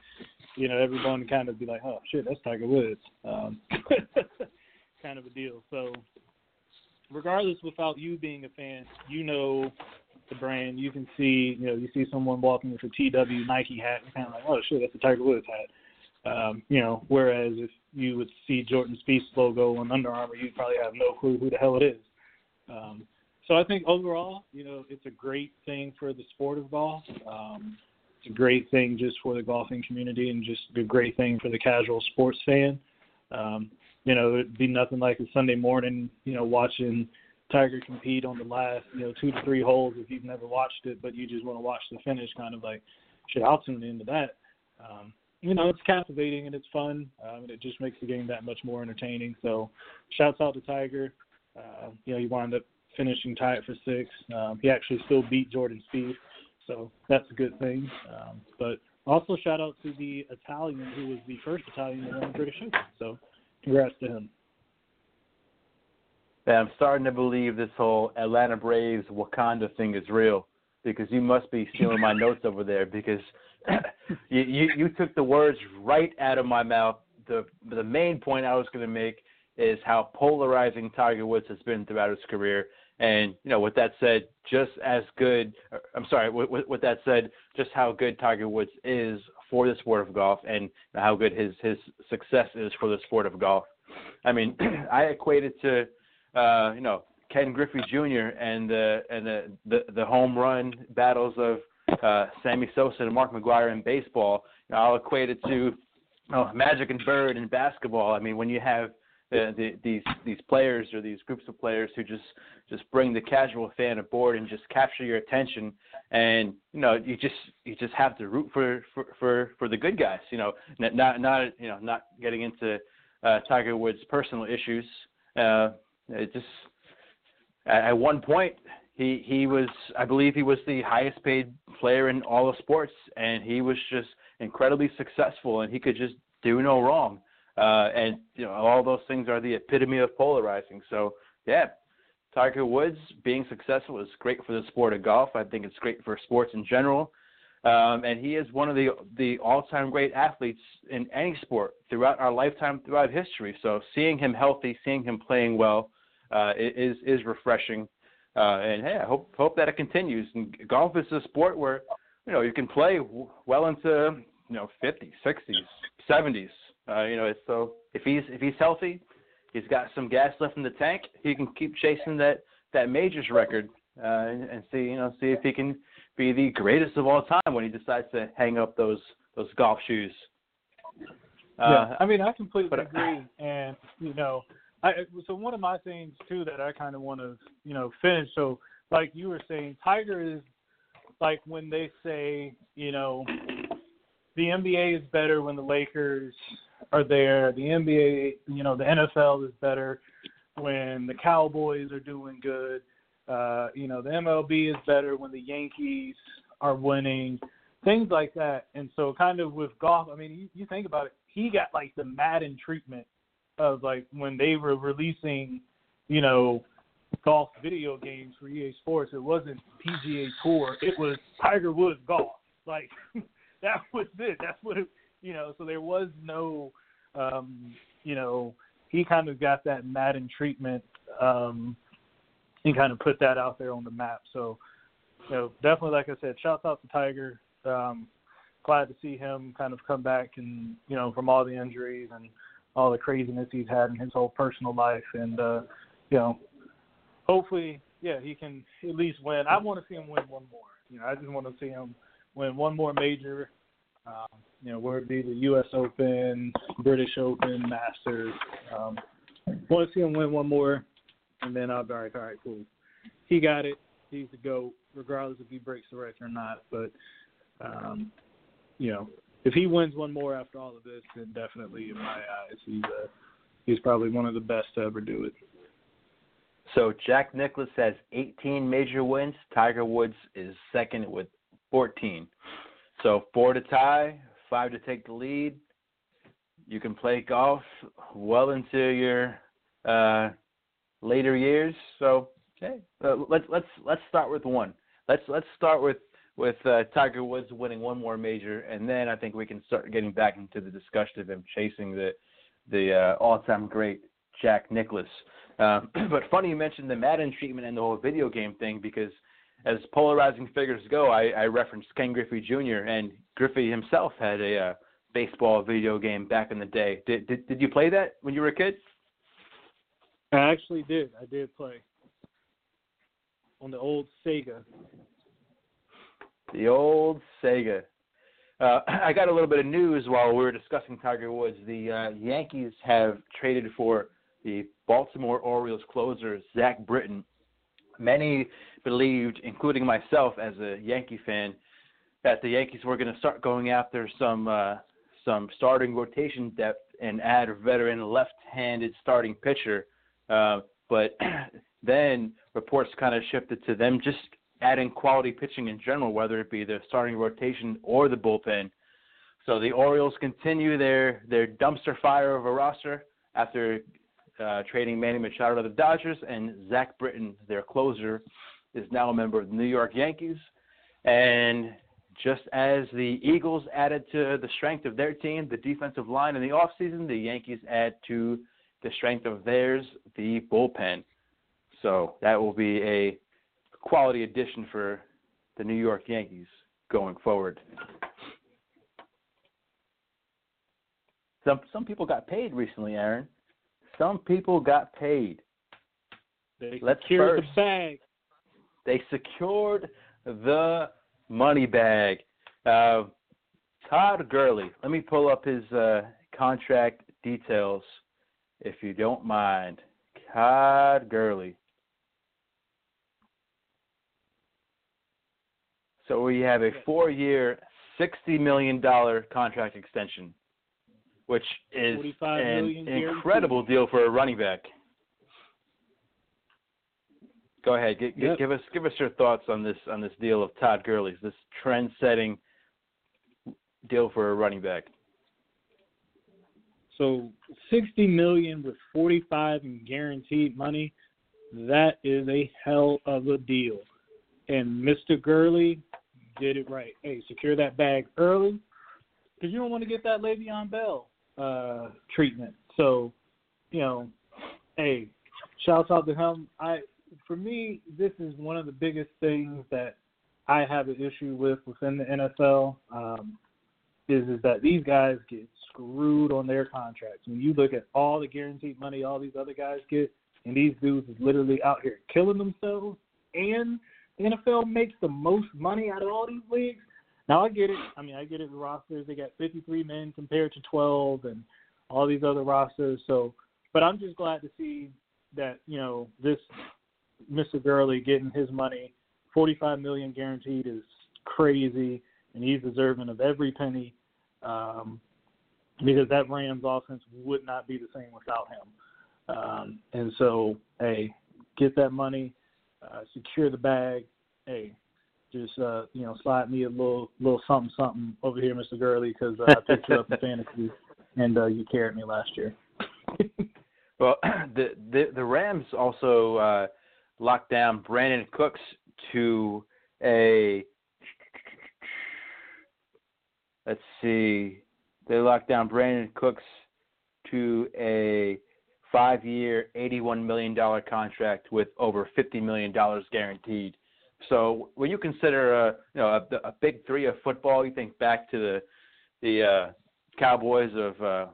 Speaker 2: you know, everyone kind of be like, oh shit, that's Tiger Woods, um, <laughs> kind of a deal. So regardless, without you being a fan, you know the brand. You can see, you know, you see someone walking with a TW Nike hat, and kind of like, oh shit, that's a Tiger Woods hat. Um, you know, whereas if you would see Jordan Spieth's logo on Under Armour, you'd probably have no clue who the hell it is. Um, so I think overall, you know, it's a great thing for the sport of golf. Um, it's a great thing just for the golfing community and just a great thing for the casual sports fan. Um, you know, it'd be nothing like a Sunday morning, you know, watching Tiger compete on the last, you know, two to three holes if you've never watched it, but you just want to watch the finish, kind of like, shit, I'll tune into that. Um, you know, it's captivating and it's fun, um, and it just makes the game that much more entertaining. So, shouts out to Tiger. Uh, you know, he wound up finishing tied for six. Um, he actually still beat Jordan Spieth, so that's a good thing. Um, but also shout out to the Italian who was the first Italian to win the British Open. So Congrats to him.
Speaker 1: Yeah, I'm starting to believe this whole Atlanta Braves Wakanda thing is real because you must be stealing my notes over there because <clears throat> you, you you took the words right out of my mouth. The the main point I was going to make is how polarizing Tiger Woods has been throughout his career. And you know, with that said, just as good. I'm sorry. With, with, with that said, just how good Tiger Woods is for the sport of golf and how good his his success is for the sport of golf. I mean, <clears throat> I equate it to uh, you know Ken Griffey Jr. and the and the the, the home run battles of uh, Sammy Sosa and Mark McGwire in baseball. You know, I'll equate it to know, Magic and Bird in basketball. I mean, when you have the, the, these these players or these groups of players who just just bring the casual fan aboard and just capture your attention and you know you just you just have to root for for for, for the good guys you know not not you know not getting into uh, Tiger Woods personal issues uh it just at, one point he he was I believe he was the highest paid player in all of sports and he was just incredibly successful and he could just do no wrong uh, and you know all those things are the epitome of polarizing. So yeah, Tiger Woods being successful is great for the sport of golf. I think it's great for sports in general. Um, and he is one of the the all-time great athletes in any sport throughout our lifetime, throughout history. So seeing him healthy, seeing him playing well, uh, is is refreshing. Uh, and hey, I hope hope that it continues. And golf is a sport where you know you can play well into you know 50s, 60s, 70s. Uh, you know, so if he's if he's healthy, he's got some gas left in the tank. He can keep chasing that that majors record uh, and, and see you know see if he can be the greatest of all time when he decides to hang up those those golf shoes.
Speaker 2: Uh, yeah, I mean, I completely but, agree, and you know, I so one of my things too that I kind of want to you know finish. So, like you were saying, Tiger is like when they say you know the NBA is better when the Lakers are there. The NBA, you know, the NFL is better when the Cowboys are doing good. Uh, you know, the MLB is better when the Yankees are winning, things like that. And so, kind of with golf, I mean, you, you think about it, he got like the Madden treatment of like when they were releasing, you know, golf video games for EA Sports. It wasn't PGA Tour, it was Tiger Woods Golf. Like, <laughs> that was it. That's what it, you know. So there was no, um, you know, he kind of got that Madden treatment um, and kind of put that out there on the map. So, you know, definitely, like I said, shouts out to Tiger. Um, glad to see him kind of come back and you know from all the injuries and all the craziness he's had in his whole personal life, and uh, you know, hopefully, yeah, he can at least win. I want to see him win one more. You know, I just want to see him win one more major. Um, you know, whether it be the U.S. Open, British Open, Masters. Um, want to see him win one more, and then I'll be like, all right, cool. He got it. He's the goat, regardless if he breaks the record or not. But um, you know, if he wins one more after all of this, then definitely, in my eyes, he's uh, he's probably one of the best to ever do it.
Speaker 1: So Jack Nicklaus has 18 major wins. Tiger Woods is second with 14. So four to tie, five to take the lead. You can play golf well into your uh, later years. So okay, uh, let's let's let's start with one. Let's let's start with with uh, Tiger Woods winning one more major, and then I think we can start getting back into the discussion of him chasing the the uh, all-time great Jack Nicklaus. Um, <clears throat> but funny you mentioned the Madden treatment and the whole video game thing because as polarizing figures go, I, I referenced Ken Griffey Jr. and Griffey himself had a uh, baseball video game back in the day. Did, did did you play that when you were a kid?
Speaker 2: I actually did. I did play on the old Sega.
Speaker 1: The old Sega. Uh, <clears throat> I got a little bit of news while we were discussing Tiger Woods. The uh, Yankees have traded for the Baltimore Orioles closer Zach Britton. Many believed, including myself as a Yankee fan, that the Yankees were going to start going after some uh, some starting rotation depth and add a veteran left-handed starting pitcher. Uh, but <clears throat> then reports kind of shifted to them just adding quality pitching in general, whether it be the starting rotation or the bullpen. So the Orioles continue their their dumpster fire of a roster after uh, trading Manny Machado to the Dodgers, and Zach Britton, their closer, is now a member of the New York Yankees. And just as the Eagles added to the strength of their team, the defensive line in the offseason, the Yankees add to the strength of theirs, the bullpen. So that will be a quality addition for the New York Yankees going forward. Some some people got paid recently, Aaron. Some people got paid.
Speaker 2: They Let's secured first, the bag.
Speaker 1: They secured the money bag. Uh, Todd Gurley. Let me pull up his uh, contract details, if you don't mind. Todd Gurley. So we have a four-year, sixty million dollar contract extension, which is an incredible deal for a running back. Go ahead, give, yep. give us give us your thoughts on this on this deal of Todd Gurley's this trend-setting deal for a running back.
Speaker 2: So sixty million with forty-five in guaranteed money. that is a hell of a deal. And Mr. Gurley did it right. Hey, secure that bag early because you don't want to get that Le'Veon Bell uh, treatment. So, you know, hey, shouts out to him. I, for me, this is one of the biggest things that I have an issue with within the NFL. Um, is is that these guys get screwed on their contracts. When you look at all the guaranteed money all these other guys get, and these dudes is literally out here killing themselves, and the NFL makes the most money out of all these leagues. Now I get it. I mean, I get it. The rosters they got 53 men compared to 12, and all these other rosters. So, but I'm just glad to see that you know this Mr. Gurley getting his money, 45 million guaranteed is crazy, and he's deserving of every penny. Um, because that Rams offense would not be the same without him. Um, and so, hey, get that money, uh, secure the bag. Hey, just uh, you know, slide me a little little something something over here, Mr. Gurley, because uh, I picked you up in fantasy, and uh, you carried me last year. <laughs>
Speaker 1: well, <clears throat> the, the the Rams also uh, locked down Brandin Cooks to a let's see, they locked down Brandin Cooks to a five-year, $81 million contract with over $50 million guaranteed. So when you consider a you know a, a big three of football, you think back to the the uh, Cowboys of uh,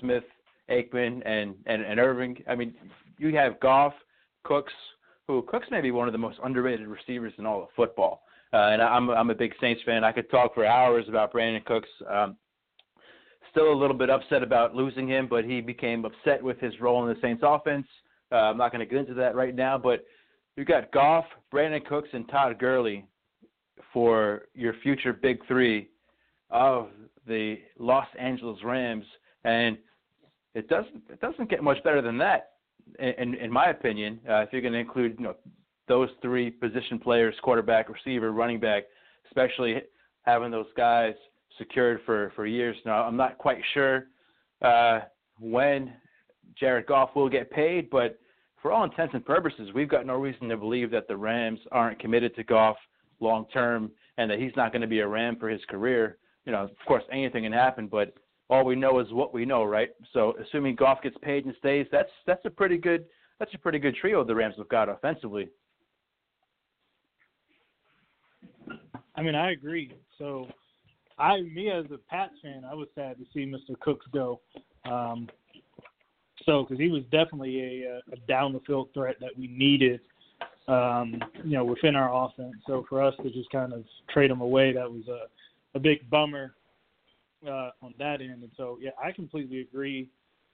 Speaker 1: Smith, Aikman, and, and and Irvin. I mean, you have Goff, Cooks, who Cooks may be one of the most underrated receivers in all of football. Uh, and I'm I'm a big Saints fan. I could talk for hours about Brandin Cooks. Um, still a little bit upset about losing him, but he became upset with his role in the Saints offense. Uh, I'm not going to get into that right now, but you've got Goff, Brandin Cooks, and Todd Gurley for your future big three of the Los Angeles Rams, and it doesn't it doesn't get much better than that, in in my opinion. Uh, if you're going to include you know those three position players, quarterback, receiver, running back, especially having those guys secured for for years now. I'm not quite sure uh, when Jared Goff will get paid, but for all intents and purposes, we've got no reason to believe that the Rams aren't committed to Goff long term and that he's not going to be a Ram for his career. You know, of course, anything can happen, but all we know is what we know, right? So, assuming Goff gets paid and stays, that's that's a pretty good that's a pretty good trio the Rams have got offensively.
Speaker 2: I mean, I agree. So, I me as a Pats fan, I was sad to see Mr. Cooks go. Um, so because he was definitely a, a down the field threat that we needed, um, you know, within our offense. So for us to just kind of trade him away, that was a a big bummer uh, on that end. And so yeah, I completely agree.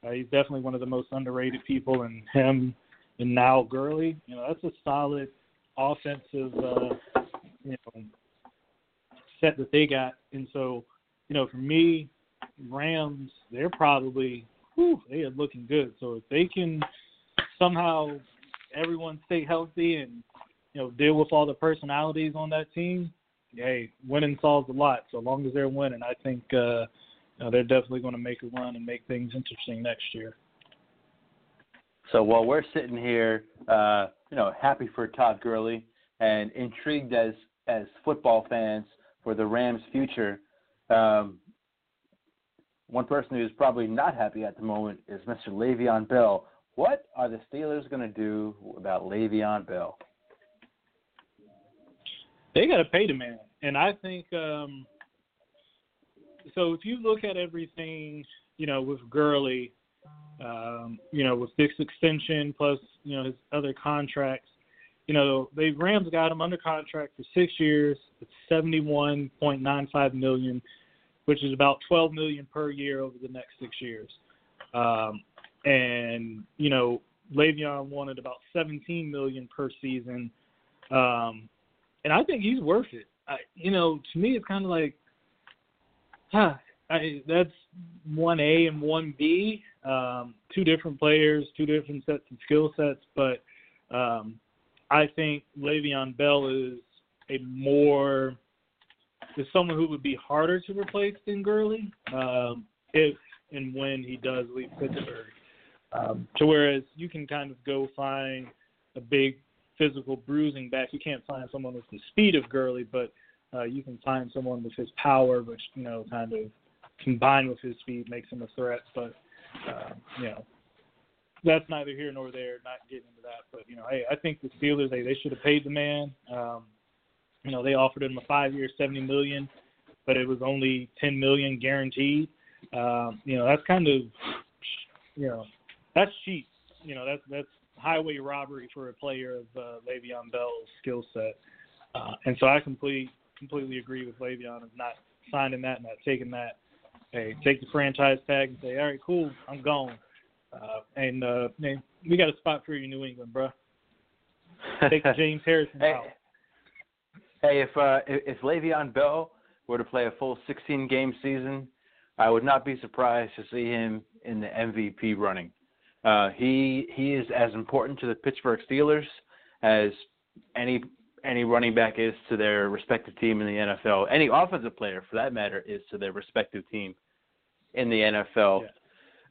Speaker 2: Uh, he's definitely one of the most underrated people, and him and now Gurley, you know, that's a solid offensive, uh, you know, set that they got. And so, you know, for me, Rams, they're probably whew, they are looking good. So if they can somehow everyone stay healthy and you know deal with all the personalities on that team, hey, winning solves a lot. So long as they're winning, I think uh, you know, they're definitely going to make a run and make things interesting next year.
Speaker 1: So while we're sitting here, uh, you know, happy for Todd Gurley and intrigued as as football fans for the Rams' future, um, one person who's probably not happy at the moment is Mr. Le'Veon Bell. What are the Steelers going to do about Le'Veon Bell?
Speaker 2: They got to pay the man, and I think um, so. If you look at everything, you know, with Gurley, um, you know, with this extension plus you know his other contracts, you know, they Rams got him under contract for six years. It's seventy one point nine five million which is about 12 million per year over the next six years. Um, and you know, Le'Veon wanted about 17 million per season, um, and I think he's worth it. I, you know, to me, it's kind of like, huh, I, that's one A and one B, um, two different players, two different sets of skill sets, but um, I think Le'Veon Bell is a more is someone who would be harder to replace than Gurley um, if and when he does leave Pittsburgh. Um, to whereas you can kind of go find a big physical bruising back. You can't find someone with the speed of Gurley, but uh, you can find someone with his power, which you know kind of combined with his speed makes him a threat. But uh, you know that's neither here nor there. Not getting into that, but you know, hey, I think the Steelers they they should have paid the man. Um, you know, they offered him a five-year, seventy million, but it was only ten million guaranteed. Um, you know, that's kind of, you know, that's cheap. You know, that's that's highway robbery for a player of uh, Le'Veon Bell's skill set. Uh, and so I completely completely agree with Le'Veon of not signing that, not taking that. Hey, take the franchise tag and say, all right, cool, I'm gone. Uh, and uh, man, we got a spot for you in New England, bro. Take <laughs> James Harrison
Speaker 1: hey,
Speaker 2: out.
Speaker 1: Hey, if uh, if Le'Veon Bell were to play a full 16 game season, I would not be surprised to see him in the MVP running. Uh, he he is as important to the Pittsburgh Steelers as any any running back is to their respective team in the NFL. Any offensive player, for that matter, is to their respective team in the NFL.
Speaker 2: Yeah.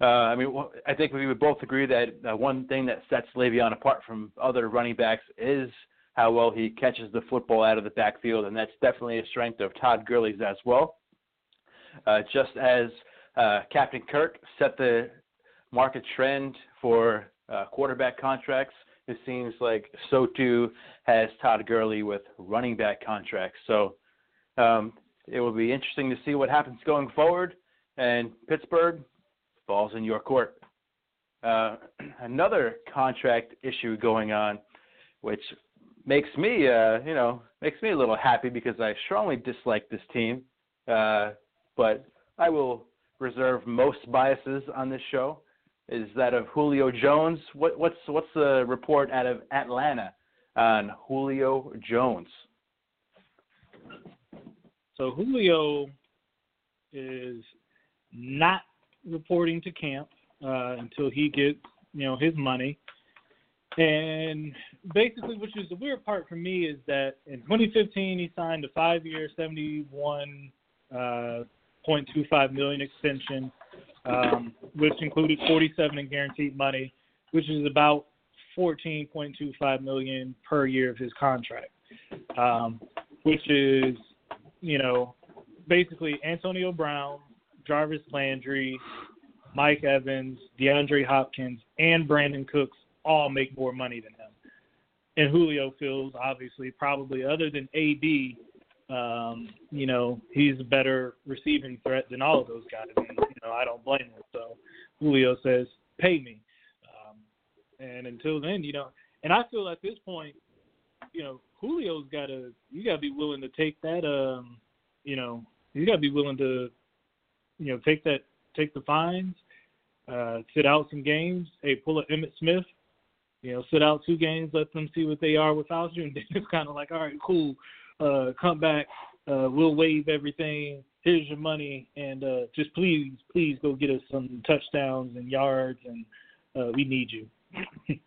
Speaker 1: Uh, I mean, I think we would both agree that uh, one thing that sets Le'Veon apart from other running backs is how well he catches the football out of the backfield, and that's definitely a strength of Todd Gurley's as well. Uh, just as uh, Captain Kirk set the market trend for uh, quarterback contracts, it seems like so too has Todd Gurley with running back contracts. So um, it will be interesting to see what happens going forward. And Pittsburgh, falls in your court. Uh, <clears throat> another contract issue going on, which makes me, uh, you know, makes me a little happy because I strongly dislike this team. Uh, but I will reserve most biases on this show. Is that of Julio Jones? What, what's what's the report out of Atlanta on Julio Jones?
Speaker 2: So Julio is not reporting to camp uh, until he gets you know his money. And basically, which is the weird part for me is that in 2015 he signed a five-year, 71 uh, 0.25 million extension, um, which included 47 in guaranteed money, which is about 14.25 million per year of his contract, um, which is you know basically Antonio Brown, Jarvis Landry, Mike Evans, DeAndre Hopkins, and Brandin Cooks all make more money than him. And Julio feels obviously probably other than AB, um, you know, he's a better receiving threat than all of those guys. And, you know, I don't blame him. So Julio says, "Pay me." Um, and until then, you know, and I feel at this point, you know, Julio's got to you got to be willing to take that. Um, you know, you got to be willing to you know, take that, take the fines, uh, sit out some games. Hey, pull a Emmitt Smith. You know, sit out two games, let them see what they are without you, <laughs> and then it's kind of like, all right, cool, uh, come back, uh, we'll waive everything. Here's your money, and uh, just please, please go get us some touchdowns and yards, and uh, we need you. <laughs>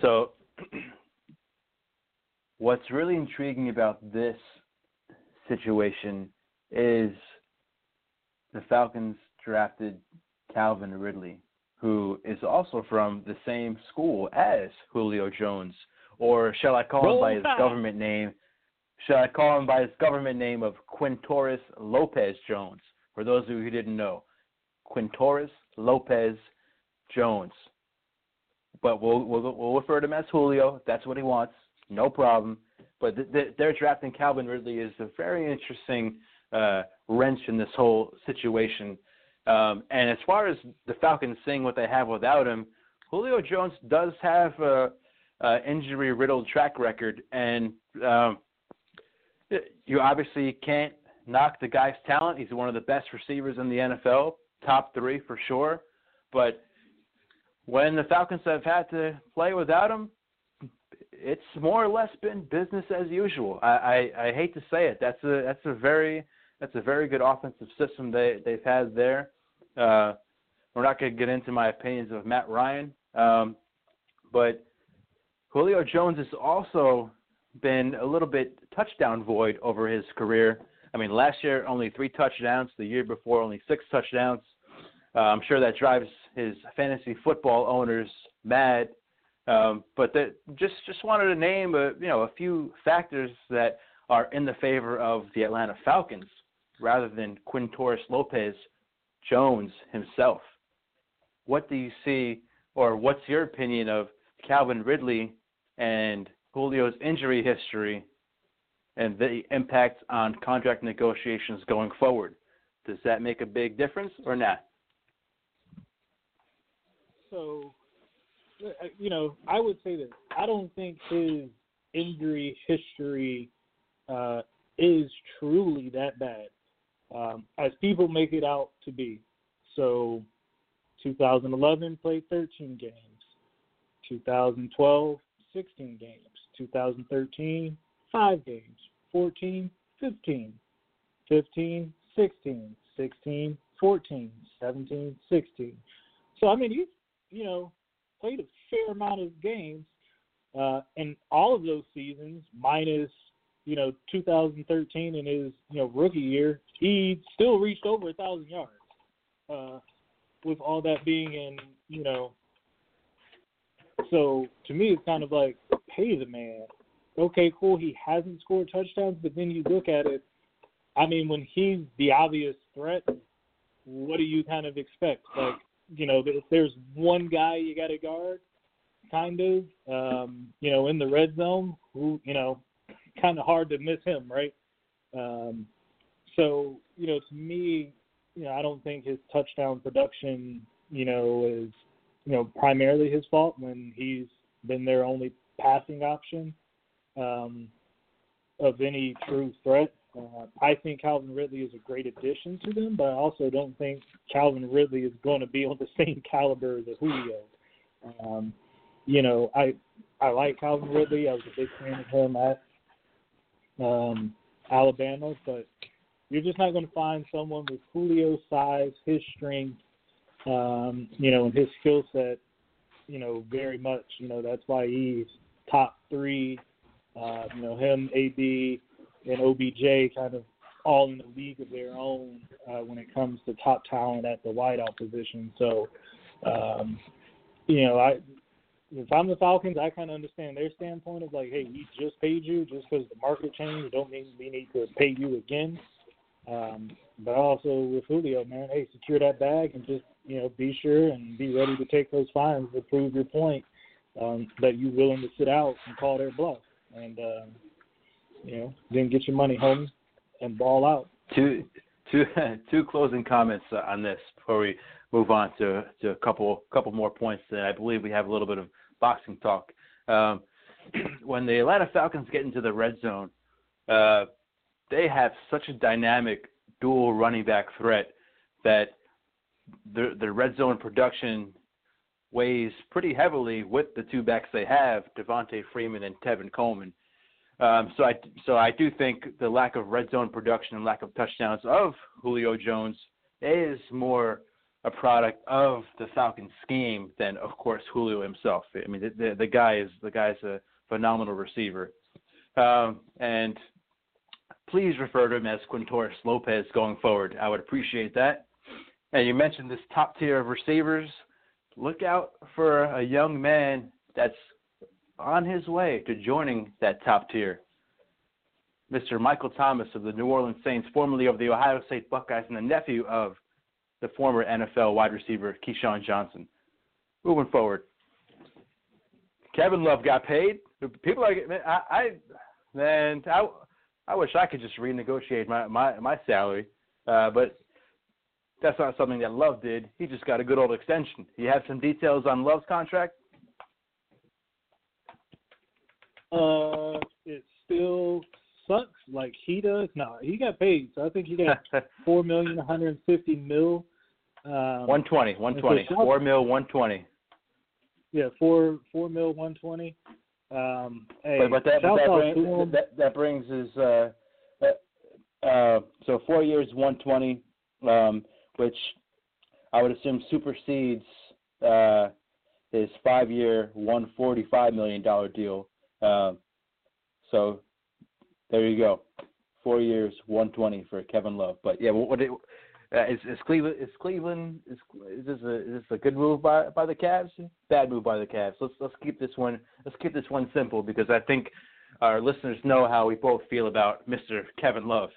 Speaker 1: so, <clears throat> what's really intriguing about this situation is the Falcons drafted Calvin Ridley, who is also from the same school as Julio Jones, or shall I call
Speaker 2: Roll
Speaker 1: him by his government name? Shall I call him by his government name of Quintorris Lopez Jones? For those of you who didn't know, Quintorris Lopez Jones. But we'll, we'll we'll refer to him as Julio. That's what he wants. No problem. But th- th- they're drafting Calvin Ridley is a very interesting uh, wrench in this whole situation. Um, and as far as the Falcons seeing what they have without him, Julio Jones does have a, a injury-riddled track record, and um, you obviously can't knock the guy's talent. He's one of the best receivers in the NFL, top three for sure. But when the Falcons have had to play without him, it's more or less been business as usual. I, I, I hate to say it. That's a that's a very that's a very good offensive system they they've had there. Uh, we're not going to get into my opinions of Matt Ryan, um, but Julio Jones has also been a little bit touchdown void over his career. I mean, last year only three touchdowns. The year before only six touchdowns. Uh, I'm sure that drives his fantasy football owners mad. Um, but that just just wanted to name a you know a few factors that are in the favor of the Atlanta Falcons rather than Quintorris Lopez Jones himself. What do you see, or what's your opinion of Calvin Ridley and Julio's injury history and the impact on contract negotiations going forward? Does that make a big difference or not?
Speaker 2: So, uh, you know, I would say that I don't think his injury history uh, is truly that bad um, as people make it out to be. So, 2011 played 13 games, 2012 16 games, 2013 5 games, 14 15, 15 16, 16 14, 17 16. So I mean, he's you know played a fair amount of games, uh, and all of those seasons minus you know 2013 in his you know rookie year, he still reached over a thousand yards. Uh, with all that being in, you know, so to me it's kind of like, pay the man. Okay, cool. He hasn't scored touchdowns, but then you look at it. I mean, when he's the obvious threat, what do you kind of expect? Like, you know, if there's one guy you got to guard, kind of, um, you know, in the red zone, who, you know, kind of hard to miss him, right? Um, so, you know, to me, you know, I don't think his touchdown production, you know, is, you know, primarily his fault when he's been their only passing option um, of any true threat. Uh, I think Calvin Ridley is a great addition to them, but I also don't think Calvin Ridley is going to be on the <laughs> same caliber as Julio. Um, you know, I I like Calvin Ridley. I was a big fan of him at um, Alabama, but you're just not going to find someone with Julio's size, his strength, um, you know, and his skill set, you know, very much. You know, that's why he's top three. Uh, you know, him, AB, and OBJ kind of all in the league of their own uh, when it comes to top talent at the wideout position. So, um, you know, I if I'm the Falcons, I kind of understand their standpoint of like, hey, we just paid you just because the market changed. Don't mean we need to pay you again. Um, but also with Julio, man, hey, secure that bag and just you know be sure and be ready to take those fines to prove your point um, that you're willing to sit out and call their bluff, and um, you know then get your money home and ball out.
Speaker 1: Two, two, <laughs> two closing comments on this before we move on to to a couple couple more points. And I believe we have a little bit of boxing talk. Um, <clears throat> when the Atlanta Falcons get into the red zone, uh, they have such a dynamic dual running back threat that the the red zone production weighs pretty heavily with the two backs they have, Devonta Freeman and Tevin Coleman. Um, so I so I do think the lack of red zone production and lack of touchdowns of Julio Jones is more a product of the Falcons scheme than of course Julio himself. I mean the the, the guy is the guy's a phenomenal receiver. Um, and please refer to him as Quintorris Lopez going forward. I would appreciate that. And you mentioned this top tier of receivers. Look out for a young man that's on his way to joining that top tier. Mr. Michael Thomas of the New Orleans Saints, formerly of the Ohio State Buckeyes, and the nephew of the former NFL wide receiver Keyshawn Johnson. Moving forward, Kevin Love got paid. People like man, I, I man, I, I wish I could just renegotiate my my my salary, uh, but that's not something that Love did. He just got a good old extension. You have some details on Love's contract?
Speaker 2: Uh, it still sucks like he does. No, he got paid. So I think he got <laughs> four million, one hundred and fifty mil. Um,
Speaker 1: four mil, one twenty.
Speaker 2: Yeah, four four mil, one twenty. Um, hey,
Speaker 1: but, but that, but that, brings, that, that brings his uh, uh, uh, so four years, one twenty, um, which I would assume supersedes uh, his five-year, one forty-five million dollar deal. Uh, so there you go, four years, one twenty for Kevin Love. But yeah, what, what Uh, is, is Cleveland is Cleveland is, is this a is this a good move by by the Cavs? Bad move by the Cavs. Let's let's keep this one let's keep this one simple because I think our listeners know how we both feel about Mr. Kevin Love.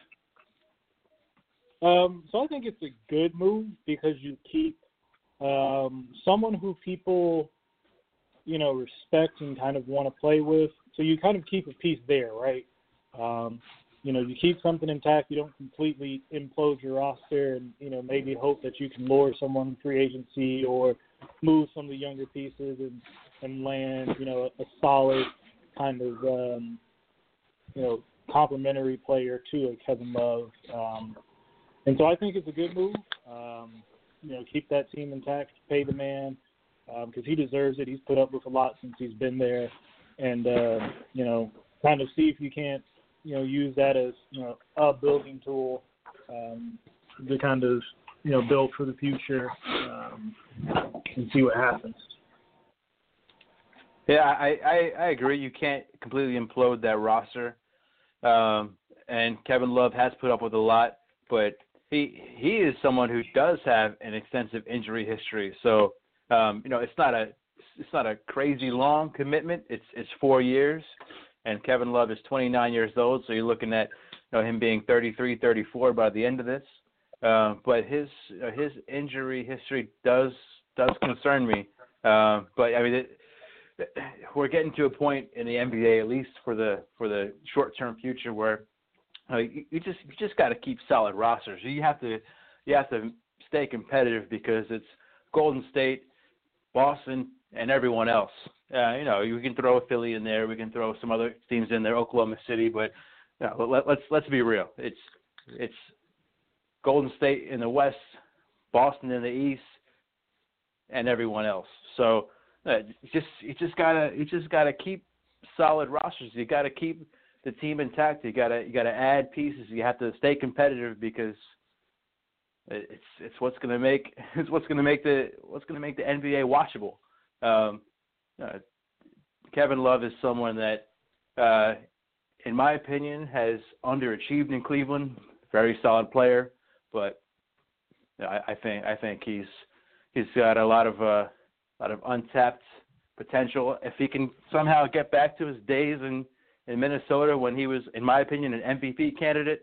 Speaker 2: Um, so I think it's a good move because you keep um, someone who people, you know, respect and kind of want to play with. So you kind of keep a piece there, right? Um, you know, you keep something intact. You don't completely implode your roster, and you know maybe hope that you can lure someone free agency or move some of the younger pieces and and land you know a, a solid kind of um, you know complementary player to a Kevin Love. Um, and so I think it's a good move. Um, you know, keep that team intact, pay the man because um, he deserves it. He's put up with a lot since he's been there, and uh, you know, kind of see if you can't you know use that as you know a building tool um, to kind of you know build for the future um, and see what happens.
Speaker 1: Yeah, I, I I agree. You can't completely implode that roster, um, and Kevin Love has put up with a lot, but he he is someone who does have an extensive injury history. So um, you know, it's not a it's not a crazy long commitment. It's it's four years, and Kevin Love is 29 years old. So you're looking at you know him being 33, 34 by the end of this. Uh, but his uh, his injury history does does concern me. Uh, but I mean, it, we're getting to a point in the NBA, at least for the for the short term future, where uh, you, you just you just got to keep solid rosters. You have to you have to stay competitive because it's Golden State, Boston, and everyone else. Uh, you know, you can throw a Philly in there. We can throw some other teams in there, Oklahoma City. But you know, let, let's let's be real. It's it's Golden State in the West, Boston in the East, and everyone else. So uh, just you just gotta you just gotta keep solid rosters. You gotta keep the team intact. You gotta you gotta add pieces. You have to stay competitive because it's it's what's gonna make <laughs> it's what's gonna make the what's gonna make the NBA watchable. Um, uh, Kevin Love is someone that, uh, in my opinion, has underachieved in Cleveland. Very solid player, but I, I think I think he's he's got a lot of uh, a lot of untapped potential. If he can somehow get back to his days in in Minnesota when he was, in my opinion, an MVP candidate.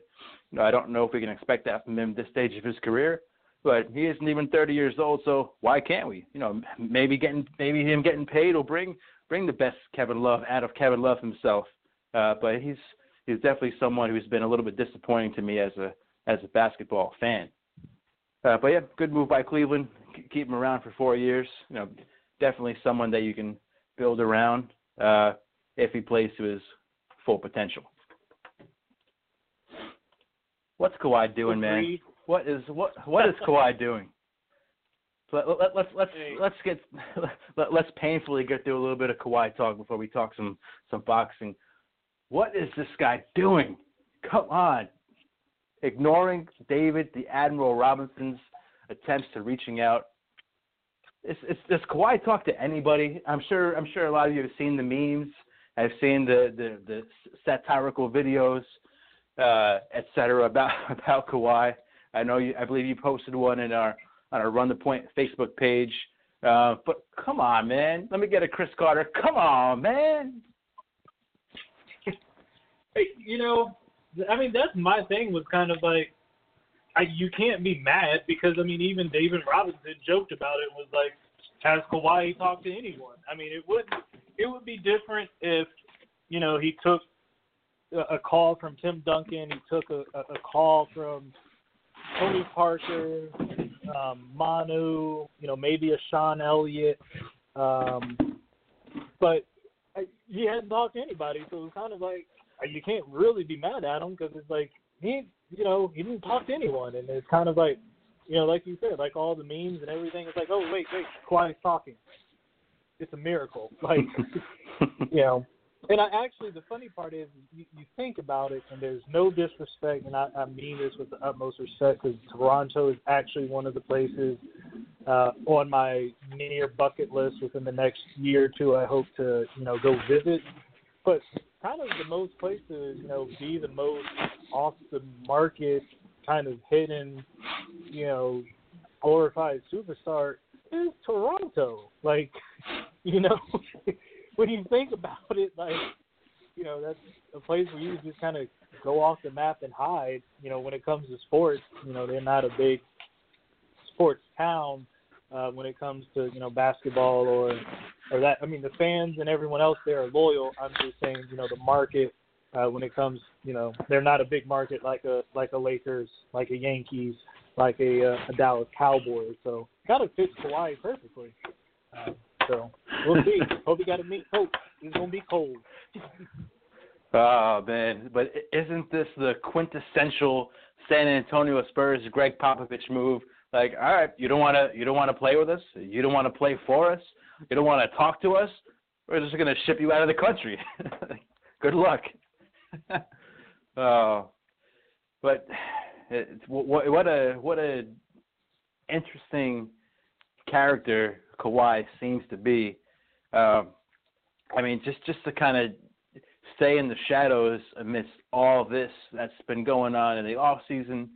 Speaker 1: I don't know if we can expect that from him this stage of his career, but he isn't even 30 years old, so why can't we? You know, maybe getting maybe him getting paid will bring bring the best Kevin Love out of Kevin Love himself. Uh, but he's he's definitely someone who's been a little bit disappointing to me as a as a basketball fan. Uh, but yeah, good move by Cleveland. Keep him around for four years. You know, definitely someone that you can build around uh, if he plays to his full potential. What's Kawhi doing, man? What is what what is Kawhi <laughs> doing? Let, let, let's let's let's get <laughs> let, let's painfully get through a little bit of Kawhi talk before we talk some some boxing. What is this guy doing? Come on, ignoring David the Admiral Robinson's attempts to reaching out. It's, it's, does Kawhi talk to anybody? I'm sure I'm sure a lot of you have seen the memes I've seen the the, the satirical videos, uh, et cetera, about <laughs> about Kawhi. I know you. I believe you posted one in our on our Run the Point Facebook page. Uh, but come on, man. Let me get a Cris Carter. Come on, man. <laughs>
Speaker 2: You know, I mean, that's my thing. Was kind of like, I you can't be mad because I mean, even David Robinson joked about it. Was like, has Kawhi talked to anyone? I mean, it wouldn't it would be different if you know he took a, a call from Tim Duncan, he took a, a call from Tony Parker, um, Manu, you know maybe a Sean Elliott, um, but I, he hadn't talked to anybody, so it was kind of like you can't really be mad at him because it's like he you know he didn't talk to anyone, and it's kind of like you know like you said like all the memes and everything. It's like oh wait wait Kawhi's talking it's a miracle. Like, <laughs> you know. And I actually, the funny part is, you, you think about it, and there's no disrespect, and I, I mean this with the utmost respect, because Toronto is actually one of the places uh, on my near bucket list within the next year or two. I hope to, you know, go visit. But kind of the most place you know, be the most off the market, kind of hidden, you know, glorified superstar is Toronto. Like, <laughs> you know, <laughs> when you think about it, like, you know, that's a place where you just kind of go off the map and hide. You know, when it comes to sports, you know, they're not a big sports town uh, when it comes to you know basketball or or that. I mean, the fans and everyone else there are loyal. I'm just saying, you know, the market uh, when it comes, you know, they're not a big market like a like a Lakers, like a Yankees, like a, uh, a Dallas Cowboys. So kind of fits Kawhi perfectly. Uh, so we'll see. Hope we got to meet Coach. It's gonna be cold. <laughs>
Speaker 1: Oh man, but isn't this the quintessential San Antonio Spurs Gregg Popovich move? Like, all right, you don't want to you don't want to play with us, you don't want to play for us, you don't want to talk to us. We're just to ship you out of the country. <laughs> Good luck. <laughs> oh, but it's, what, what a what a interesting character Kawhi seems to be. Um, I mean, just just to kind of stay in the shadows amidst all this that's been going on in the off season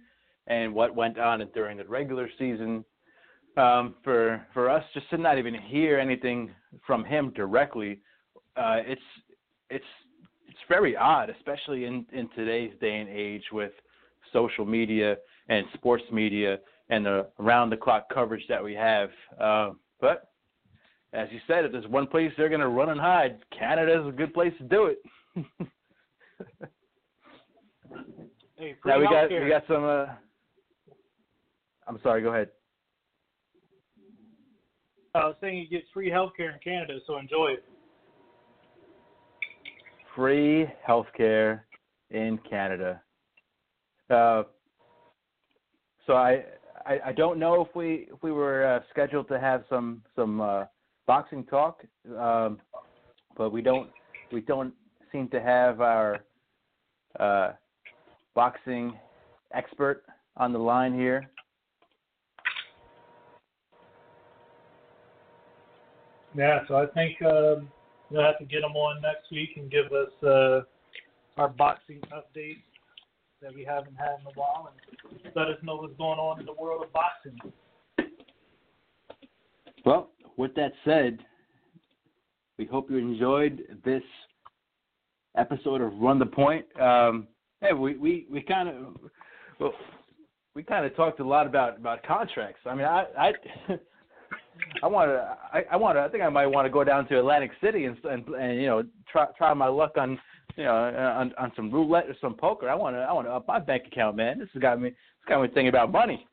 Speaker 1: and what went on during the regular season. Um, for for us just to not even hear anything from him directly, uh, it's it's it's very odd, especially in in today's day and age with social media and sports media and the around the clock coverage that we have. Uh, but as you said, if there's one place they're going to run and hide, Canada is a good place to do it. <laughs>
Speaker 2: hey,
Speaker 1: now we got
Speaker 2: care.
Speaker 1: we got some. Uh, I'm sorry. Go ahead.
Speaker 2: I was saying you get free health care in Canada, so enjoy it.
Speaker 1: Free health care in Canada. Uh, so I, I, I don't know if we if we were uh, scheduled to have some some uh, boxing talk, um, but we don't we don't seem to have our uh, boxing expert on the line here.
Speaker 2: Yeah, so I think um, we'll have to get him on next week and give us uh, our boxing update that we haven't had in a while and let us know what's going on in the world of boxing.
Speaker 1: Well, with that said, we hope you enjoyed this episode of Run the Point. Um, yeah, we we we kind of well, we kind of talked a lot about about contracts. I mean, I I <laughs> I want to I, I want to I think I might want to go down to Atlantic City and and, and you know try try my luck on you know on on some roulette or some poker. I want to I want to up my bank account, man. This has got me it's got me thinking about money.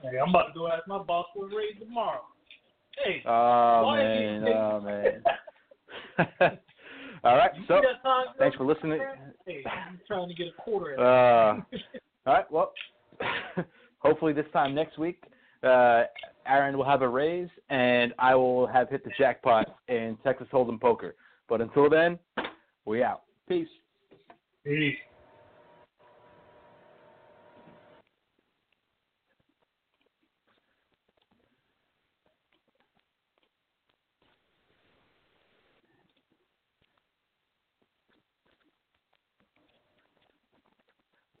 Speaker 2: Hey, I'm about to go ask my boss for a raise tomorrow. Hey.
Speaker 1: Oh man, oh <laughs> man. All right, so thanks for listening.
Speaker 2: Hey, I'm trying to get a quarter.
Speaker 1: Uh, <laughs> all right, well, <laughs> hopefully this time next week, uh, Aaron will have a raise, and I will have hit the jackpot in Texas Hold'em poker. But until then, we out. Peace.
Speaker 2: Peace.